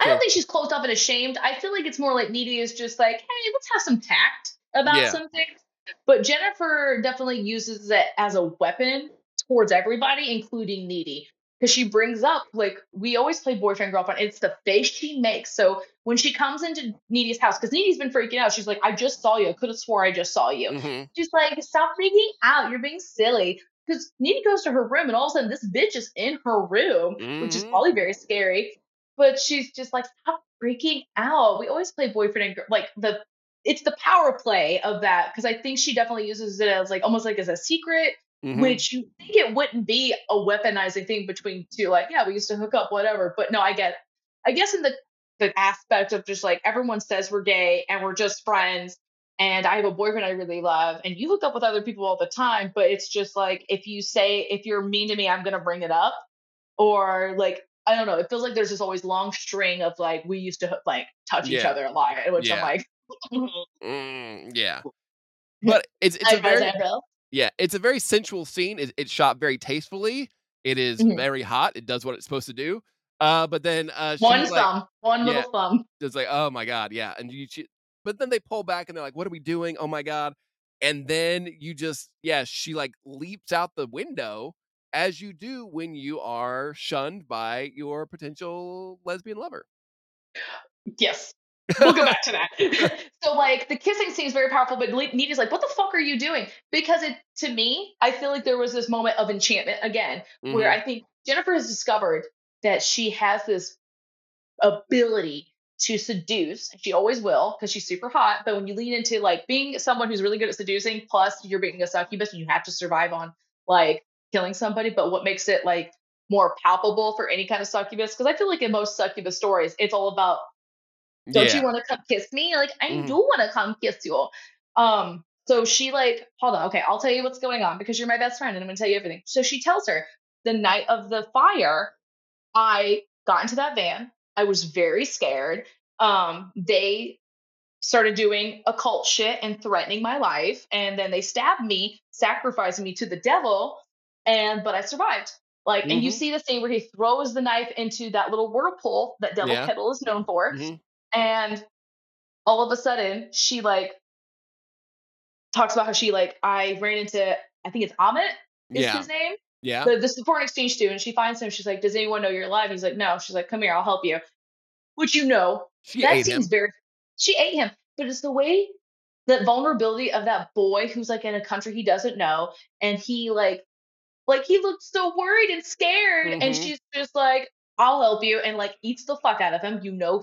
E: I don't think she's closed off and ashamed. I feel like it's more like Needy is just like, hey, let's have some tact about
D: Yeah.
E: some things. But Jennifer definitely uses it as a weapon towards everybody, including Needy. Because she brings up, like, we always play boyfriend, girlfriend. It's the face she makes. So when she comes into Needy's house, because Needy's been freaking out, she's like, I just saw you. I could have swore I just saw you.
D: Mhm.
E: She's like, stop freaking out. You're being silly. Because Needy goes to her room, and all of a sudden, this bitch is in her room, which is
D: Mhm.
E: probably very scary. But she's just like, stop freaking out. We always play boyfriend and girl. Like the, it's the power play of that because I think she definitely uses it as like almost like as a secret,
D: Mhm.
E: which you think it wouldn't be a weaponizing thing between two. Like, yeah, we used to hook up, whatever. But no, I get. I guess in the the aspect of just like everyone says we're gay and we're just friends and I have a boyfriend I really love and you hook up with other people all the time, but it's just like if you say if you're mean to me, I'm gonna bring it up. Or like I don't know, it feels like there's this always long string of like we used to like touch each other a lot, which
D: Yeah.
E: I'm like
D: Mm, yeah. *laughs* But it's it's a very. Yeah, it's a very sensual scene. It, it's shot very tastefully. It is
E: Mhm.
D: very hot. It does what it's supposed to do. Uh, but then uh,
E: One
D: like
E: thumb, one
D: yeah.
E: little thumb.
D: just like, oh my god, yeah. And you, she, but then they pull back and they're like, what are we doing? Oh my god. And then you just, yeah, she like leaps out the window as you do when you are shunned by your potential lesbian lover.
E: Yes. We'll go *laughs* back to that. *laughs* so like the kissing scene is very powerful, but Needy's like, "What the fuck are you doing?" Because it to me, I feel like there was this moment of enchantment again, where
D: Mhm.
E: I think Jennifer has discovered that she has this ability to seduce. She always will because she's super hot. But when you lean into like being someone who's really good at seducing, plus you're being a succubus and you have to survive on like killing somebody. But what makes it like more palpable for any kind of succubus? Because I feel like in most succubus stories, it's all about don't you want to come kiss me? Like, I
D: Mhm.
E: do want to come kiss you. Um, so she like, hold on, okay, I'll tell you what's going on because you're my best friend and I'm gonna tell you everything. So she tells her the night of the fire, I got into that van. I was very scared. Um, they started doing occult shit and threatening my life, and then they stabbed me, sacrificing me to the devil, and but I survived. Like, and you
D: Mhm.
E: see the scene where he throws the knife into that little whirlpool that Devil
D: Yeah.
E: Kettle is known for
D: Mhm.
E: And all of a sudden she like talks about how she like I ran into I think it's Amit is
D: Yeah.
E: his name.
D: Yeah.
E: The this is foreign exchange student. She finds him. She's like, "Does anyone know you're alive?" He's like, "No." She's like, "Come here, I'll help you." Which you know
D: She
E: that
D: ate him.
E: seems very. She ate him, but it's the way that vulnerability of that boy who's like in a country he doesn't know, and he like, like he looked so worried and scared, and
D: Mhm.
E: she's just like, "I'll help you," and like eats the fuck out of him. You know,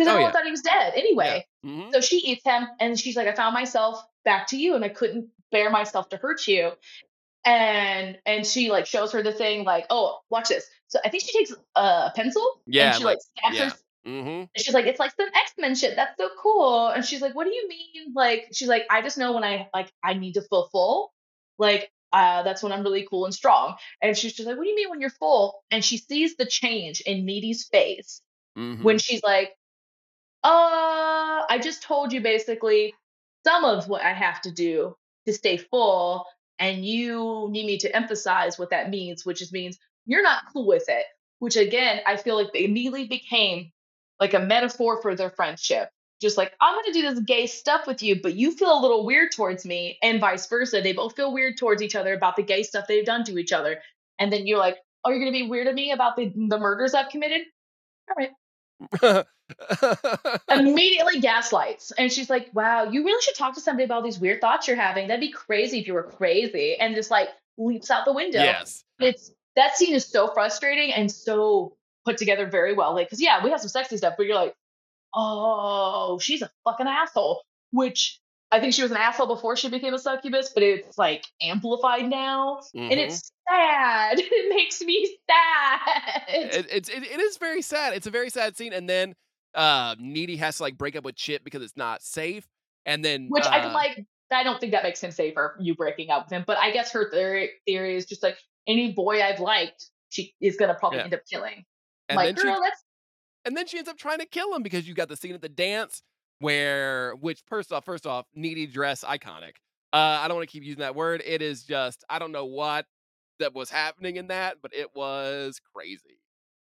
E: because
D: Oh,
E: everyone
D: yeah.
E: thought he was dead anyway.
D: Mhm.
E: So she eats him, and she's like, "I found myself back to you, and I couldn't bear myself to hurt you." And and she like shows her the thing, like, "Oh, watch this." So I think she takes a pencil,
D: Yeah,
E: and she like, stabs
D: yeah.
E: her
D: Mhm.
E: and she's like, it's like some X Men shit. That's so cool. And she's like, what do you mean? Like, she's like, I just know when I like I need to feel full. Like, uh, that's when I'm really cool and strong. And she's just like, what do you mean when you're full? And she sees the change in Needy's face
D: Mhm.
E: when she's like, uh, I just told you basically some of what I have to do to stay full, and you need me to emphasize what that means, which is means you're not cool with it. Which again, I feel like they immediately became like a metaphor for their friendship. Just like, I'm gonna do this gay stuff with you, but you feel a little weird towards me, and vice versa. They both feel weird towards each other about the gay stuff they've done to each other. And then you're like, Oh, you're gonna be weird at me about the, the murders I've committed? All right immediately gaslights. And she's like, wow, you really should talk to somebody about these weird thoughts you're having. That'd be crazy if you were crazy. And just like leaps out the window.
D: yes.
E: It's that scene is so frustrating and so put together very well. Like, cause yeah, we have some sexy stuff, but you're like, oh, she's a fucking asshole. Which I think she was an asshole before she became a succubus, but it's like amplified now. And
D: Mhm.
E: it's sad. *laughs* It makes me sad.
D: it, it's it, it is very sad. It's a very sad scene, and then uh Needy has to like break up with Chip because it's not safe, and then
E: Which I
D: uh,
E: can like. I don't think that makes him safer. You breaking up with him, but I guess her theory theory is just like any boy I've liked, she is gonna probably
D: Yeah.
E: end up killing.
D: and
E: like,
D: then she
E: that's
D: and then she ends up trying to kill him because you got the scene at the dance where which first off first off Needy dress iconic. Uh, I don't want to keep using that word. It is just I don't know what that was happening in that, but it was crazy.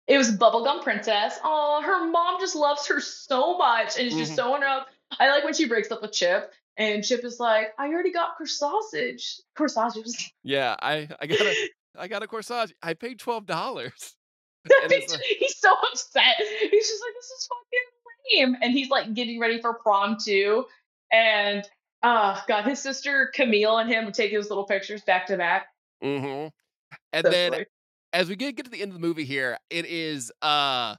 E: it was bubblegum princess. Oh, her mom just loves her so much, and is just
D: Mhm.
E: sewing her up. I like when she breaks up with Chip, and Chip is like, "I already got corsage, corsages."
D: Yeah, I I got a I got a corsage. I paid twelve dollars. *laughs* Like-
E: he's so upset. He's just like, this is fucking lame. And he's like getting ready for prom too. And uh god, his sister Camille and him would take his little pictures back to back.
D: Mhm. And
E: So
D: then
E: silly.
D: as we get get to the end of the movie here, it is uh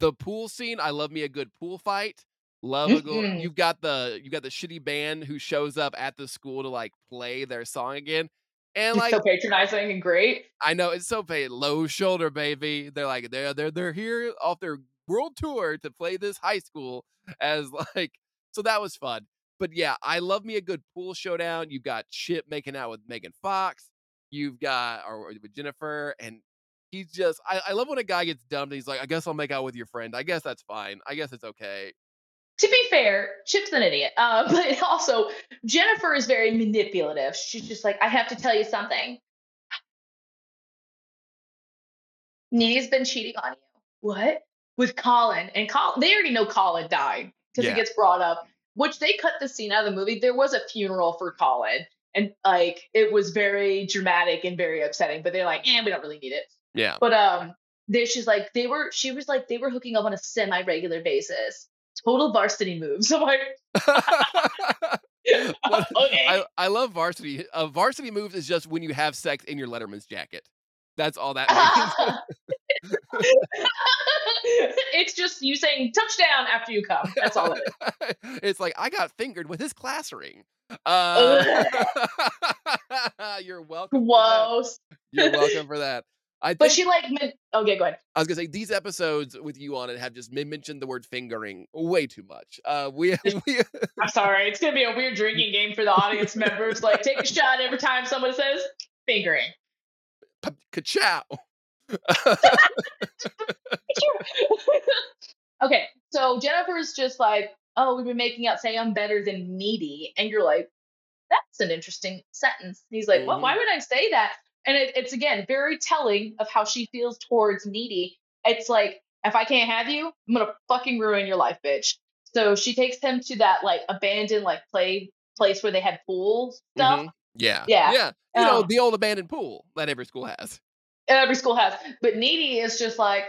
D: the pool scene. I love me a good pool fight. Love a go-
E: Mhm.
D: you've got the you've got the shitty band who shows up at the school to like play their song again. And like
E: so patronizing and great.
D: I know it's so paid low shoulder, baby. They're like they're they're they're here off their world tour to play this high school as like so that was fun. But yeah, I love me a good pool showdown. You've got Chip making out with Megan Fox. You've got or with Jennifer, and he's just I, I love when a guy gets dumped and he's like, I guess I'll make out with your friend. I guess that's fine. I guess it's okay.
E: to be fair, Chip's an idiot. Uh, *laughs* but also, Jennifer is very manipulative. She's just like, I have to tell you something. Needy's been cheating on you. What? With Colin. And Colin, they already know Colin died because
D: Yeah.
E: it gets brought up, which they cut the scene out of the movie. There was a funeral for Colin. And like it was very dramatic and very upsetting, but they're like, eh, we don't really need it.
D: Yeah.
E: But um, they, she's like, they were, she was like, they were hooking up on a semi-regular basis. Total varsity moves. *laughs* I'm like, *laughs* *laughs* okay.
D: I, I love varsity. Uh, varsity moves is just when you have sex in your Letterman's jacket. That's all that means. *laughs*
E: it's just you saying touchdown after you come. That's all it is. *laughs*
D: it's like I got fingered with his class ring. *laughs* Uh, you're welcome.
E: Gross.
D: You're welcome for that. I think
E: But she like, men- okay, go ahead.
D: I was gonna say these episodes with you on it have just men- mentioned the word fingering way too much. Uh, we we
E: I'm sorry. It's gonna be a weird drinking game for the audience members. Like, take a shot every time someone says fingering.
D: ka-chow. *laughs*
E: okay, so Jennifer's just like, oh, we've been making out saying I'm better than needy, and you're like, that's an interesting sentence. He's like, well,
D: Mhm.
E: why would I say that? And it, it's again very telling of how she feels towards needy. It's like, if I can't have you, I'm gonna fucking ruin your life, bitch. So she takes him to that like abandoned like play place where they had pool stuff.
D: Mhm. Yeah,
E: Yeah.
D: yeah. You know
E: Um,
D: the old abandoned pool that every school has.
E: Every school has. But Needy is just like,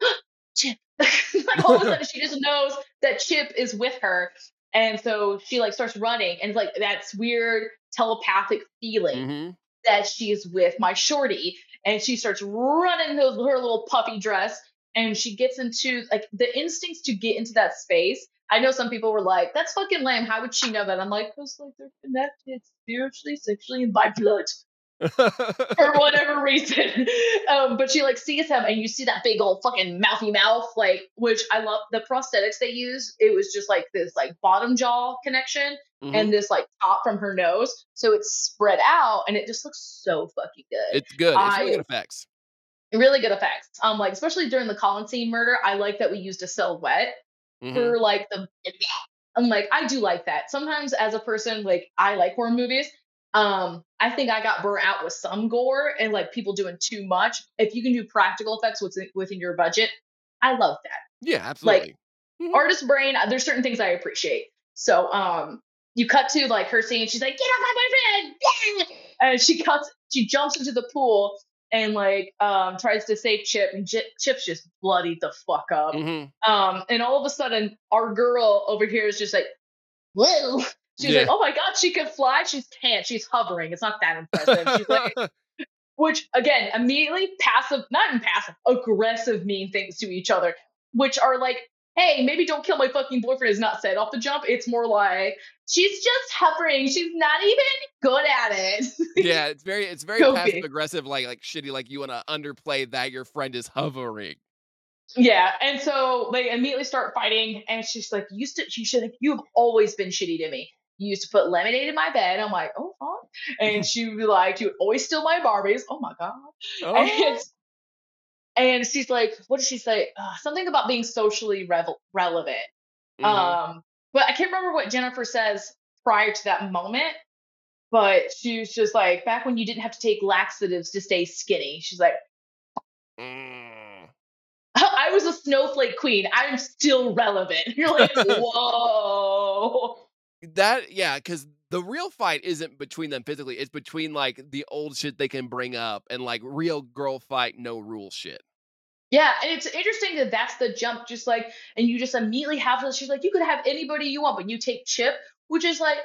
E: *gasps* Chip. *laughs* like all of a sudden she just knows that Chip is with her. And so she like starts running and it's like that's weird telepathic feeling
D: hmm
E: that she is with my shorty. And she starts running those her little puffy dress and she gets into like the instincts to get into that space. I know some people were like, that's fucking lame. How would she know that? I'm like, because like they're connected spiritually, sexually, and by blood *laughs* for whatever reason. *laughs* Um, but she like sees him, and you see that big old fucking mouthy mouth, like which I love the prosthetics they use. It was just like this like bottom jaw connection
D: Mhm.
E: and this like top from her nose, so it's spread out, and it just looks so fucking good.
D: it's good. It's really
E: I-
D: good effects.
E: really good effects. Um, like especially during the Colin scene murder, I like that we used a silhouette
D: Mhm.
E: for like the I'm like I do like that. Sometimes as a person like I like horror movies. Um I think I got burnt out with some gore and like people doing too much. If you can do practical effects within within your budget, I love that.
D: Yeah, absolutely. Mhm.
E: Artist brain, uh, there's certain things I appreciate. So um you cut to like her scene, she's like, get off my boyfriend! *laughs* And she cuts she jumps into the pool and like um tries to save Chip and J- Chip's just bloodied the fuck up.
D: Mhm.
E: Um, and all of a sudden, our girl over here is just like, whoa. She's
D: Yeah.
E: like, oh my god, she can fly. She can't. She's hovering. It's not that impressive. She's like, *laughs* which again, immediately passive, not even passive, aggressive, mean things to each other, which are like, hey, maybe don't kill my fucking boyfriend is not said off the jump. It's more like she's just hovering. She's not even good at it.
D: yeah, it's very it's very
E: Okay.
D: passive aggressive, like like shitty, like you want to underplay that your friend is hovering.
E: Yeah, and so they immediately start fighting, and she's like, "You to, she should, you've always been shitty to me. You used to put lemonade in my bed." I'm like, "Oh, fine." And she would be like, "You would always steal my Barbies." Oh my god.
D: Oh.
E: And, and she's like, "What did she say? Uh, something about being socially revel- relevant."
D: Mhm.
E: Um, but I can't remember what Jennifer says prior to that moment. But she was just like, back when you didn't have to take laxatives to stay skinny. She's like,
D: Mm. *laughs*
E: I was a snowflake queen. I'm still relevant. *laughs* You're like, *laughs* whoa.
D: That yeah, because the real fight isn't between them physically; it's between like the old shit they can bring up and like real girl fight, no rule shit.
E: Yeah, and it's interesting that that's the jump, just like, and you just immediately have this. She's like, you could have anybody you want, but you take Chip, which is like,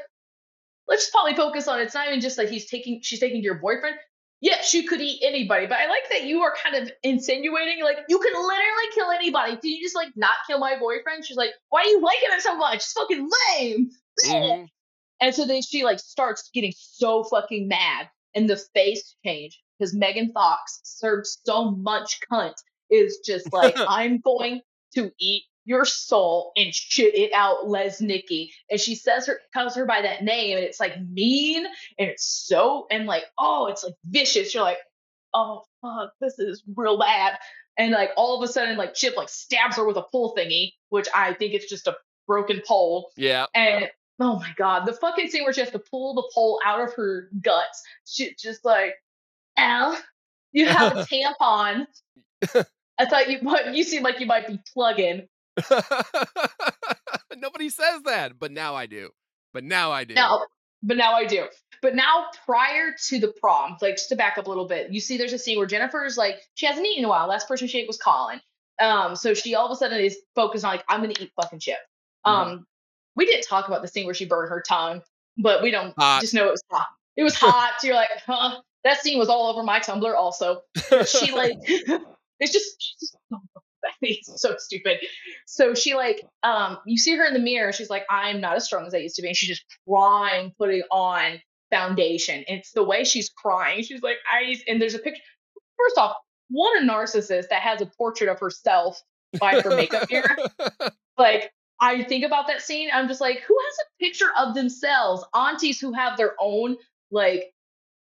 E: let's probably focus on. It's not even just like he's taking, she's taking your boyfriend. Yeah, she could eat anybody, but I like that you are kind of insinuating like you can literally kill anybody. Did you just like not kill my boyfriend? She's like, why are you liking it so much? It's fucking lame.
D: Mhm. *laughs*
E: And so then she like starts getting so fucking mad and the face change because Megan Fox serves so much cunt is just like, *laughs* I'm going to eat your soul and shit it out, Lesnicki. And she says her calls her by that name and it's like mean and it's so and like, oh, it's like vicious. You're like, oh fuck, this is real bad. And like all of a sudden, like Chip like stabs her with a pull thingy, which I think it's just a broken pole.
D: Yeah.
E: And oh my god, the fucking scene where she has to pull the pole out of her guts. She just like, Al, you have a *laughs* tampon. I thought you but you seem like you might be plugging. *laughs*
D: Nobody says that, but now I do. But now I do.
E: Now, but now I do. But now, prior to the prom, like just to back up a little bit, you see there's a scene where Jennifer's like, she hasn't eaten in a while. Last person she ate was Colin. Um, so she all of a sudden is focused on like, I'm gonna eat fucking chip. Um, we didn't talk about the scene where she burned her tongue, but we don't
D: Hot.
E: just know it was hot. It was hot. so you're like, huh? That scene was all over my Tumblr also. She *laughs* like, *laughs* it's just, she's just so, *laughs* it's so stupid. So she like, um, you see her in the mirror. She's like, I'm not as strong as I used to be, and she's just crying, putting on foundation. It's the way she's crying. She's like, I, and there's a picture. First off, what a narcissist that has a portrait of herself by her makeup mirror. Like, I think about that scene. I'm just like, who has a picture of themselves? Aunties who have their own like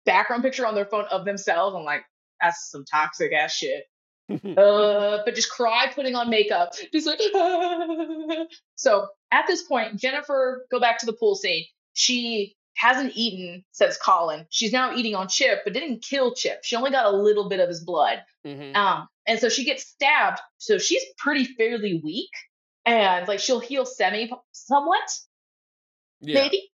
E: background picture on their phone of themselves. I'm like, that's some toxic ass shit. *laughs* uh, but just cry putting on makeup. Just like, *laughs* so at this point, Jennifer, go back to the pool scene. She hasn't eaten since Colin. She's now eating on Chip, but didn't kill Chip. She only got a little bit of his blood.
D: Mhm.
E: Um, and so she gets stabbed. So she's pretty fairly weak, and like she'll heal semi somewhat,
D: Yeah.
E: maybe.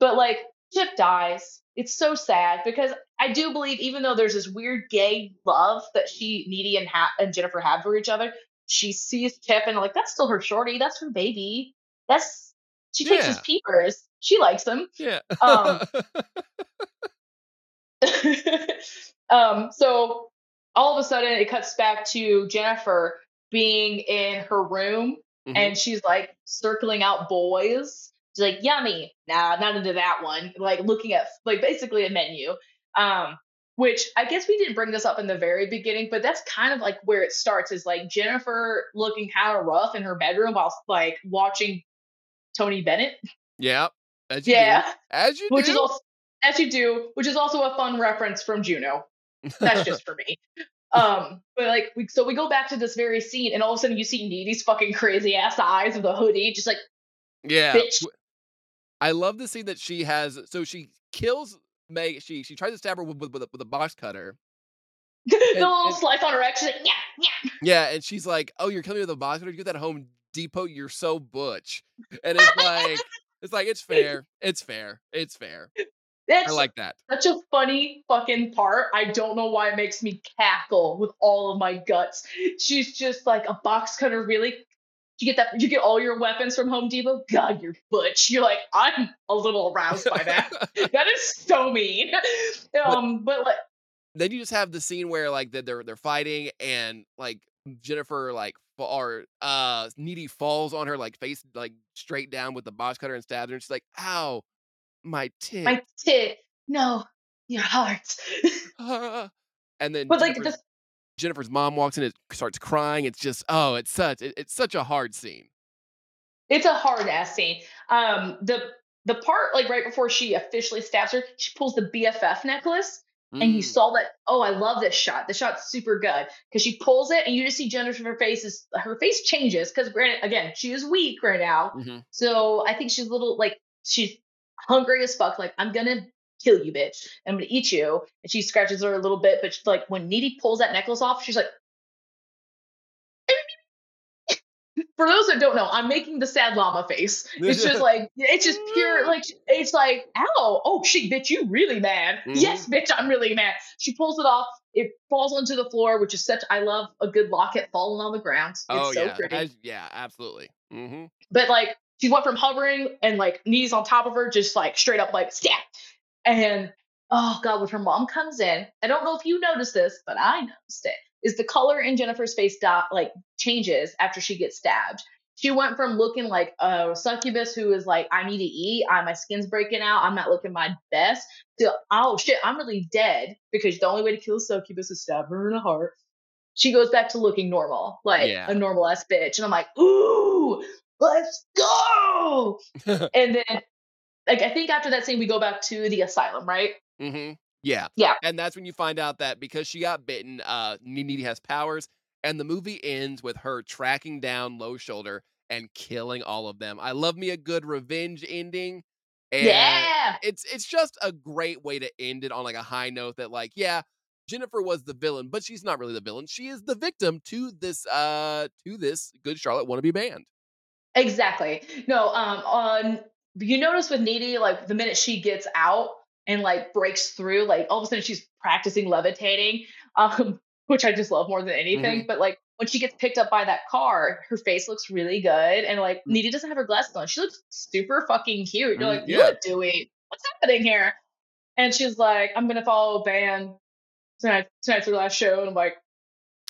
E: But like Chip dies. It's so sad because I do believe, even though there's this weird gay love that she, Needy, and ha- and Jennifer have for each other, she sees Chip and like that's still her shorty. That's her baby. That's she takes his peepers. She likes him.
D: Yeah.
E: Um, *laughs* um, so all of a sudden it cuts back to Jennifer being in her room
D: Mhm.
E: and she's like circling out boys. She's like, yummy. Nah, not into that one. Like looking at like basically a menu. Um, which I guess we didn't bring this up in the very beginning, but that's kind of like where it starts is like Jennifer looking kind of rough in her bedroom while like watching Tony Bennett.
D: yeah. As you
E: Yeah.
D: do. As you
E: which
D: do.
E: is also as you do, which is also a fun reference from Juno. That's just for me. Um, but like we so we go back to this very scene, and all of a sudden you see Needy's fucking crazy ass eyes of the hoodie, just like
D: yeah.
E: bitch.
D: I love the scene that she has. So she kills Meg. She she tries to stab her with with, with, a, with a box cutter. *laughs*
E: the little
D: and-
E: slice on her X. She's like, yeah, yeah.
D: Yeah, and she's like, "Oh, you're killing me with a box cutter. You get that Home Depot. You're so butch." And it's like, it's like it's *laughs* fair. It's fair. It's fair.
E: That's
D: I like that.
E: such a funny fucking part. I don't know why it makes me cackle with all of my guts. She's just like a box cutter, really. You get that? You get all your weapons from Home Depot. God, you're butch. You're like, I'm a little aroused by that. *laughs* that is so mean. Um, but like,
D: then you just have the scene where like that they're they're fighting and like Jennifer like or uh Needy falls on her like face like straight down with the box cutter and stabs her and she's like, "Ow, my tit."
E: my tit. No, your heart. *laughs* *laughs*
D: and then
E: but like,
D: Jennifer's,
E: the,
D: Jennifer's mom walks in and starts crying. It's just oh, it's such it, it's such a hard scene.
E: it's a hard ass scene. Um, the the part like right before she officially stabs her, she pulls the BFF necklace, and you
D: Mm.
E: saw that. Oh, I love this shot. The shot's super good because she pulls it, and you just see Jennifer's face is her face changes because granted, again, she is weak right now,
D: Mhm.
E: so I think she's a little like she's hungry as fuck. Like I'm gonna kill you, bitch. I'm gonna eat you. And she scratches her a little bit, but she's like when Needy pulls that necklace off, she's like. *laughs* For those that don't know, I'm making the sad llama face. It's just like it's just pure *laughs* like it's like ow oh shit bitch you really mad
D: Mhm.
E: yes bitch I'm really mad. She pulls it off. It falls onto the floor, which is such I love a good locket falling on the ground. It's
D: oh
E: so
D: yeah,
E: pretty.
D: as- yeah, absolutely. hmm
E: But like she went from hovering and like knees on top of her, just like straight up like stab. And oh god, when her mom comes in, I don't know if you noticed this, but I noticed it. Is the color in Jennifer's face dot like changes after she gets stabbed. She went from looking like a succubus who is like, I need to eat, I, my skin's breaking out, I'm not looking my best, to oh shit, I'm really dead because the only way to kill a succubus is stab her in the heart. She goes back to looking normal, like
D: Yeah.
E: a normal ass bitch. And I'm like, ooh, let's go. *laughs* and then like I think after that scene we go back to the asylum, right?
D: Mm-hmm. Yeah.
E: Yeah.
D: And that's when you find out that because she got bitten, uh, Needy has powers, and the movie ends with her tracking down Low Shoulder and killing all of them. I love me a good revenge ending. And
E: yeah.
D: it's it's just a great way to end it on like a high note that like yeah jennifer was the villain but she's not really the villain she is the victim to this uh to this good charlotte wannabe band
E: Exactly. No, um, on you notice with Needy, like the minute she gets out and like breaks through, like all of a sudden she's practicing levitating, *laughs* um, which I just love more than anything. But like when she gets picked up by that car, her face looks really good, and like
D: Mm.
E: Needy doesn't have her glasses on. She looks super fucking cute. You're
D: Mm,
E: like,
D: yeah.
E: look dewy. What's happening here? And she's like, I'm gonna follow band tonight. Tonight's her last show, and I'm like.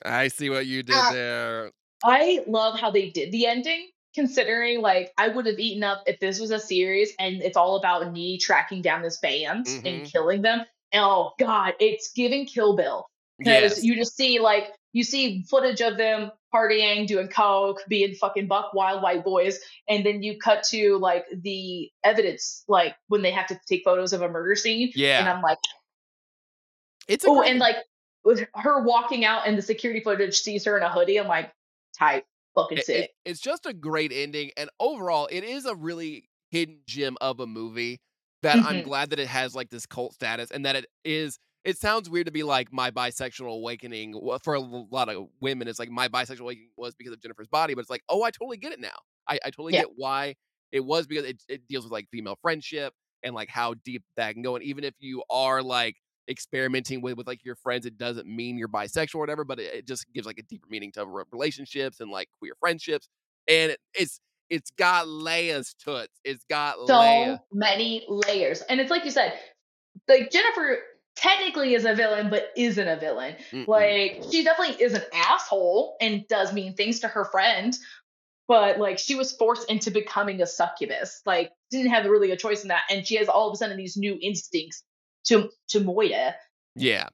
D: i see what you did
E: Ah.
D: there
E: I love how they did the ending, considering like I would have eaten up if this was a series and it's all about Nee tracking down this band and
D: Mhm.
E: killing them. Oh god, it's giving Kill Bill. Because
D: yes
E: you just see like you see footage of them partying, doing coke, being fucking buck wild white boys, and then you cut to like the evidence, like when they have to take photos of a murder scene.
D: Yeah.
E: And I'm like,
D: it's
E: oh,
D: great-
E: and like with her walking out and the security footage sees her in a hoodie, I'm like, tight, fucking sick.
D: it- it's just a great ending and overall it is a really hidden gem of a movie that i'm
E: Mhm.
D: glad that it has like this cult status and that it is it sounds weird to be like my bisexual awakening for a lot of women it's like my bisexual awakening was because of jennifer's body but it's like oh i totally get it now i, I totally
E: Yeah.
D: get why it was because it, it deals with like female friendship and like how deep that can go and even if you are like experimenting with with like your friends it doesn't mean you're bisexual or whatever but it, it just gives like a deeper meaning to relationships and like queer friendships and it, it's it's got layers to it it's got
E: so
D: layers
E: many layers. And it's like you said, like Jennifer technically is a villain, but isn't a villain.
D: Mm-mm.
E: Like she definitely is an asshole and does mean things to her friend, but like she was forced into becoming a succubus. Like didn't have really a choice in that, and she has all of a sudden these new instincts to to Moida.
D: yeah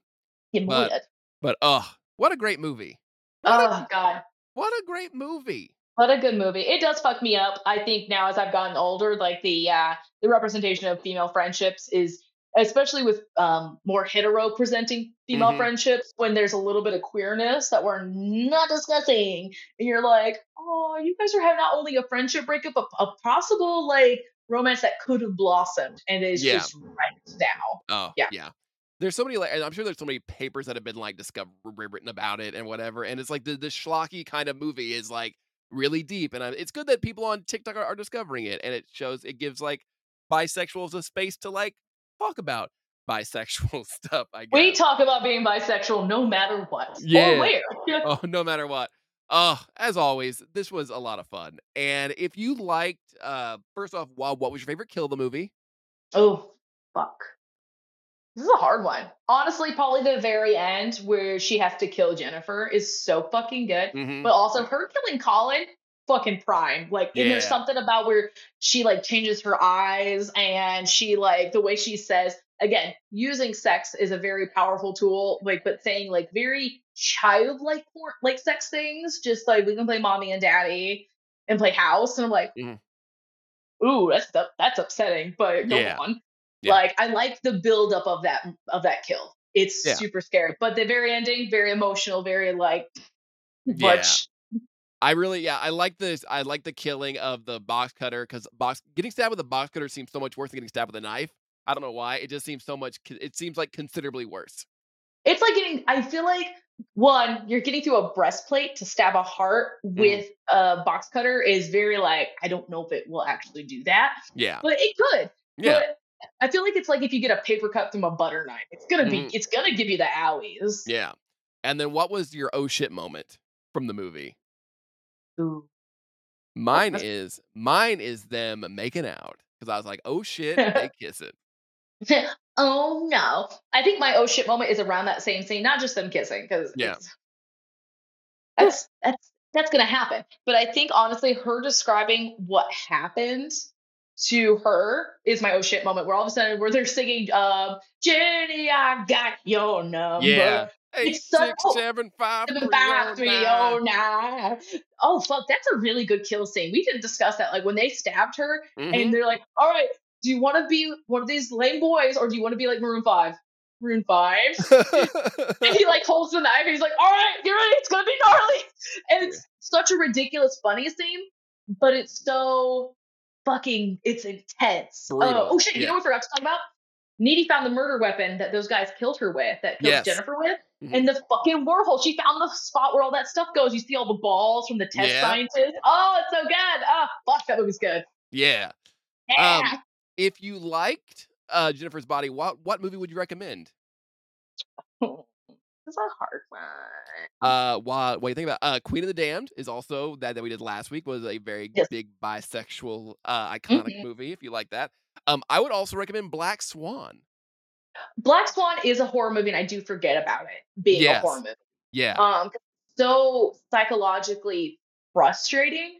E: In
D: But-
E: Moida.
D: but oh what a great movie what, a,
E: Oh god.
D: what a great movie
E: What a good movie. It does fuck me up. I think now as I've gotten older, like the uh the representation of female friendships is especially with um more hetero presenting female
D: Mhm.
E: friendships when there's a little bit of queerness that we're not discussing. And you're like, oh, you guys are having not only a friendship breakup, but a possible like romance that could have blossomed and is
D: Yeah.
E: just right now.
D: Oh
E: Yeah.
D: yeah. There's so many like, and I'm sure there's so many papers that have been like discovered, written about it and whatever. And it's like the the schlocky kind of movie is like really deep, and I, it's good that people on TikTok are, are discovering it, and it shows it gives like bisexuals a space to like talk about bisexual *laughs* stuff. I guess.
E: We talk about being bisexual no matter what.
D: Yeah.
E: Or where. *laughs*
D: oh, no matter what. Oh, as always, this was a lot of fun. And if you liked, uh, first off, wow, what was your favorite kill of the movie?
E: Oh, fuck. This is a hard one. Honestly, probably the very end where she has to kill Jennifer is so fucking good.
D: Mhm.
E: But also her killing Colin, fucking prime. Like, and there's something about where she like changes her eyes and she like the way she says again, using sex is a very powerful tool. Like, but saying like very childlike por- like sex things, just like we can play mommy and daddy and play house. And I'm like,
D: Mhm.
E: ooh, that's that's upsetting. But go
D: Yeah.
E: on.
D: Yeah.
E: Like I like the buildup of that of that kill. It's
D: Yeah.
E: super scary. But the very ending, very emotional, very like
D: Yeah.
E: much
D: I really, yeah, I like this. I like the killing of the box cutter because box getting stabbed with a box cutter seems so much worse than getting stabbed with a knife. I don't know why. It just seems so much. It seems like considerably worse.
E: it's like getting i feel like one you're getting through a breastplate to stab a heart
D: Mm-hmm.
E: with a box cutter is very like i don't know if it will actually do that
D: Yeah,
E: but it could
D: yeah,
E: but i feel like it's like if you get a paper cut from a butter knife it's gonna be
D: Mhm.
E: it's gonna give you the owies
D: yeah. And then what was your oh shit moment from the movie?
E: Ooh.
D: Mine
E: that's-
D: is mine is them making out because I was like, oh shit, they *laughs* kiss it.
E: oh no i think my oh shit moment is around that same scene not just them kissing because
D: Yeah.
E: that's that's that's gonna happen but i think honestly her describing what happened to her is my oh shit moment where all of a sudden where they're singing um jenny i got your number
D: Yeah. Eight
E: It's so-
D: six seven five
E: Seven
D: three
E: five
D: oh
E: three
D: nine.
E: oh nine. Oh fuck, that's a really good kill scene. We didn't discuss that. Like when they stabbed her,
D: Mhm.
E: and they're like, "All right, do you want to be one of these lame boys, or do you want to be like Maroon Five? Maroon Five. *laughs* and he like holds the knife, and he's like, "All right, get ready, it's gonna be gnarly." And it's such a ridiculous, funny scene. but it's so fucking it's intense. Oh, oh shit! You
D: yeah.
E: know what we forgot to talk about? Needy found the murder weapon that those guys killed her with, that killed
D: Yes.
E: Jennifer with,
D: Mhm.
E: in the fucking wormhole. She found the spot where all that stuff goes. You see all the balls from the test
D: Yeah.
E: scientists. Oh, it's so good. Oh, fuck, that movie's good.
D: Yeah.
E: Yeah.
D: If you liked uh, Jennifer's Body, what what movie would you recommend? *laughs*
E: It's a hard one.
D: Uh, what what you think about uh, Queen of the Damned is also that that we did last week was a very
E: Yes.
D: big bisexual uh, iconic
E: Mhm.
D: movie. If you like that, um, I would also recommend Black Swan.
E: Black Swan is a horror movie, and I do forget about it being
D: Yes.
E: a horror movie.
D: Yeah,
E: Um, so psychologically frustrating.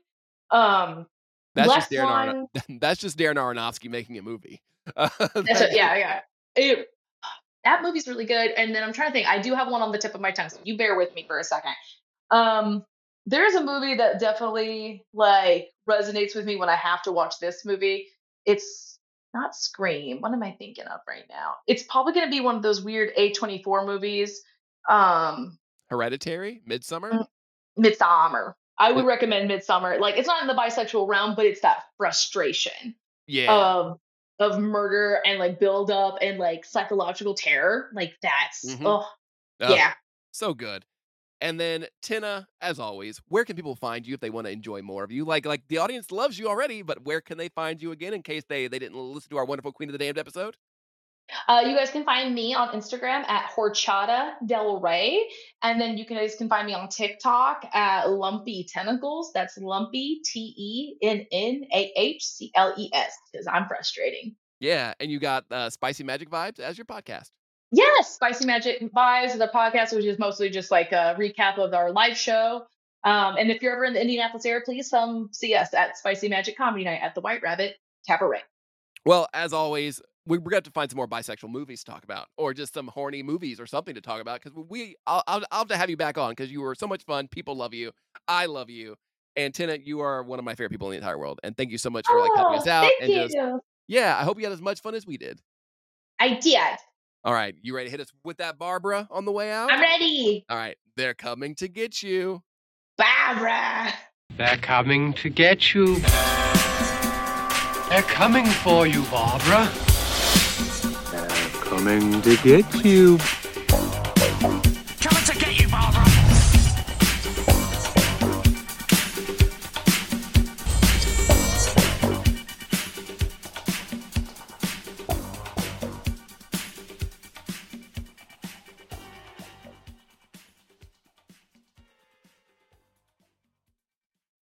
E: Um,
D: that's
E: Black
D: just Darren.
E: Swan. *laughs*
D: That's just Darren Aronofsky making a movie. Uh, *laughs*
E: That's it, yeah, yeah. It- *sighs* that movie's really good. And then I'm trying to think. I do have one on the tip of my tongue, so you bear with me for a second. Um, there's a movie that definitely like resonates with me when I have to watch this movie. It's not Scream. What am I thinking of right now? It's probably going to be one of those weird A24 movies. Um,
D: Hereditary, Midsommar.
E: Mm. Midsommar. I would recommend Midsommar. Like it's not in the bisexual realm, but it's that frustration
D: Yeah,
E: of of murder and like build up and like psychological terror. Like that's
D: Mhm.
E: oh
D: Oh,
E: yeah.
D: so good. And then Tennah, as always, where can people find you if they want to enjoy more of you? Like, like the audience loves you already, but where can they find you again in case they they didn't listen to our wonderful Queen of the Damned episode?
E: Uh, you guys can find me on Instagram at Horchata Del Rey, and then you guys can find me on TikTok at Lumpy Tentacles. That's Lumpy T E N N A H C L E S because I'm frustrating.
D: Yeah, and you got uh, Spicy Magic Vibes as your podcast.
E: Yes, Spicy Magic Vibes, the podcast, which is mostly just like a recap of our live show. Um, and if you're ever in the Indianapolis area, please come see us at Spicy Magic Comedy Night at the White Rabbit Cabaret.
D: Well, as always, we, we're going to have to find some more bisexual movies to talk about, or just some horny movies or something to talk about. Because we, I'll, I'll, I'll have to have you back on because you were so much fun. People love you. I love you. And Tennah, you are one of my favorite people in the entire world. And thank you so much for like helping us out.
E: Oh, thank
D: and
E: you.
D: just yeah, I hope you had as much fun as we did.
E: I did.
D: All right, you ready to hit us with that Barbara on the way out?
E: I'm ready.
D: All right, they're coming to get you.
E: Barbara.
A: They're coming to get you. They're coming for you, Barbara.
B: They're coming to get you.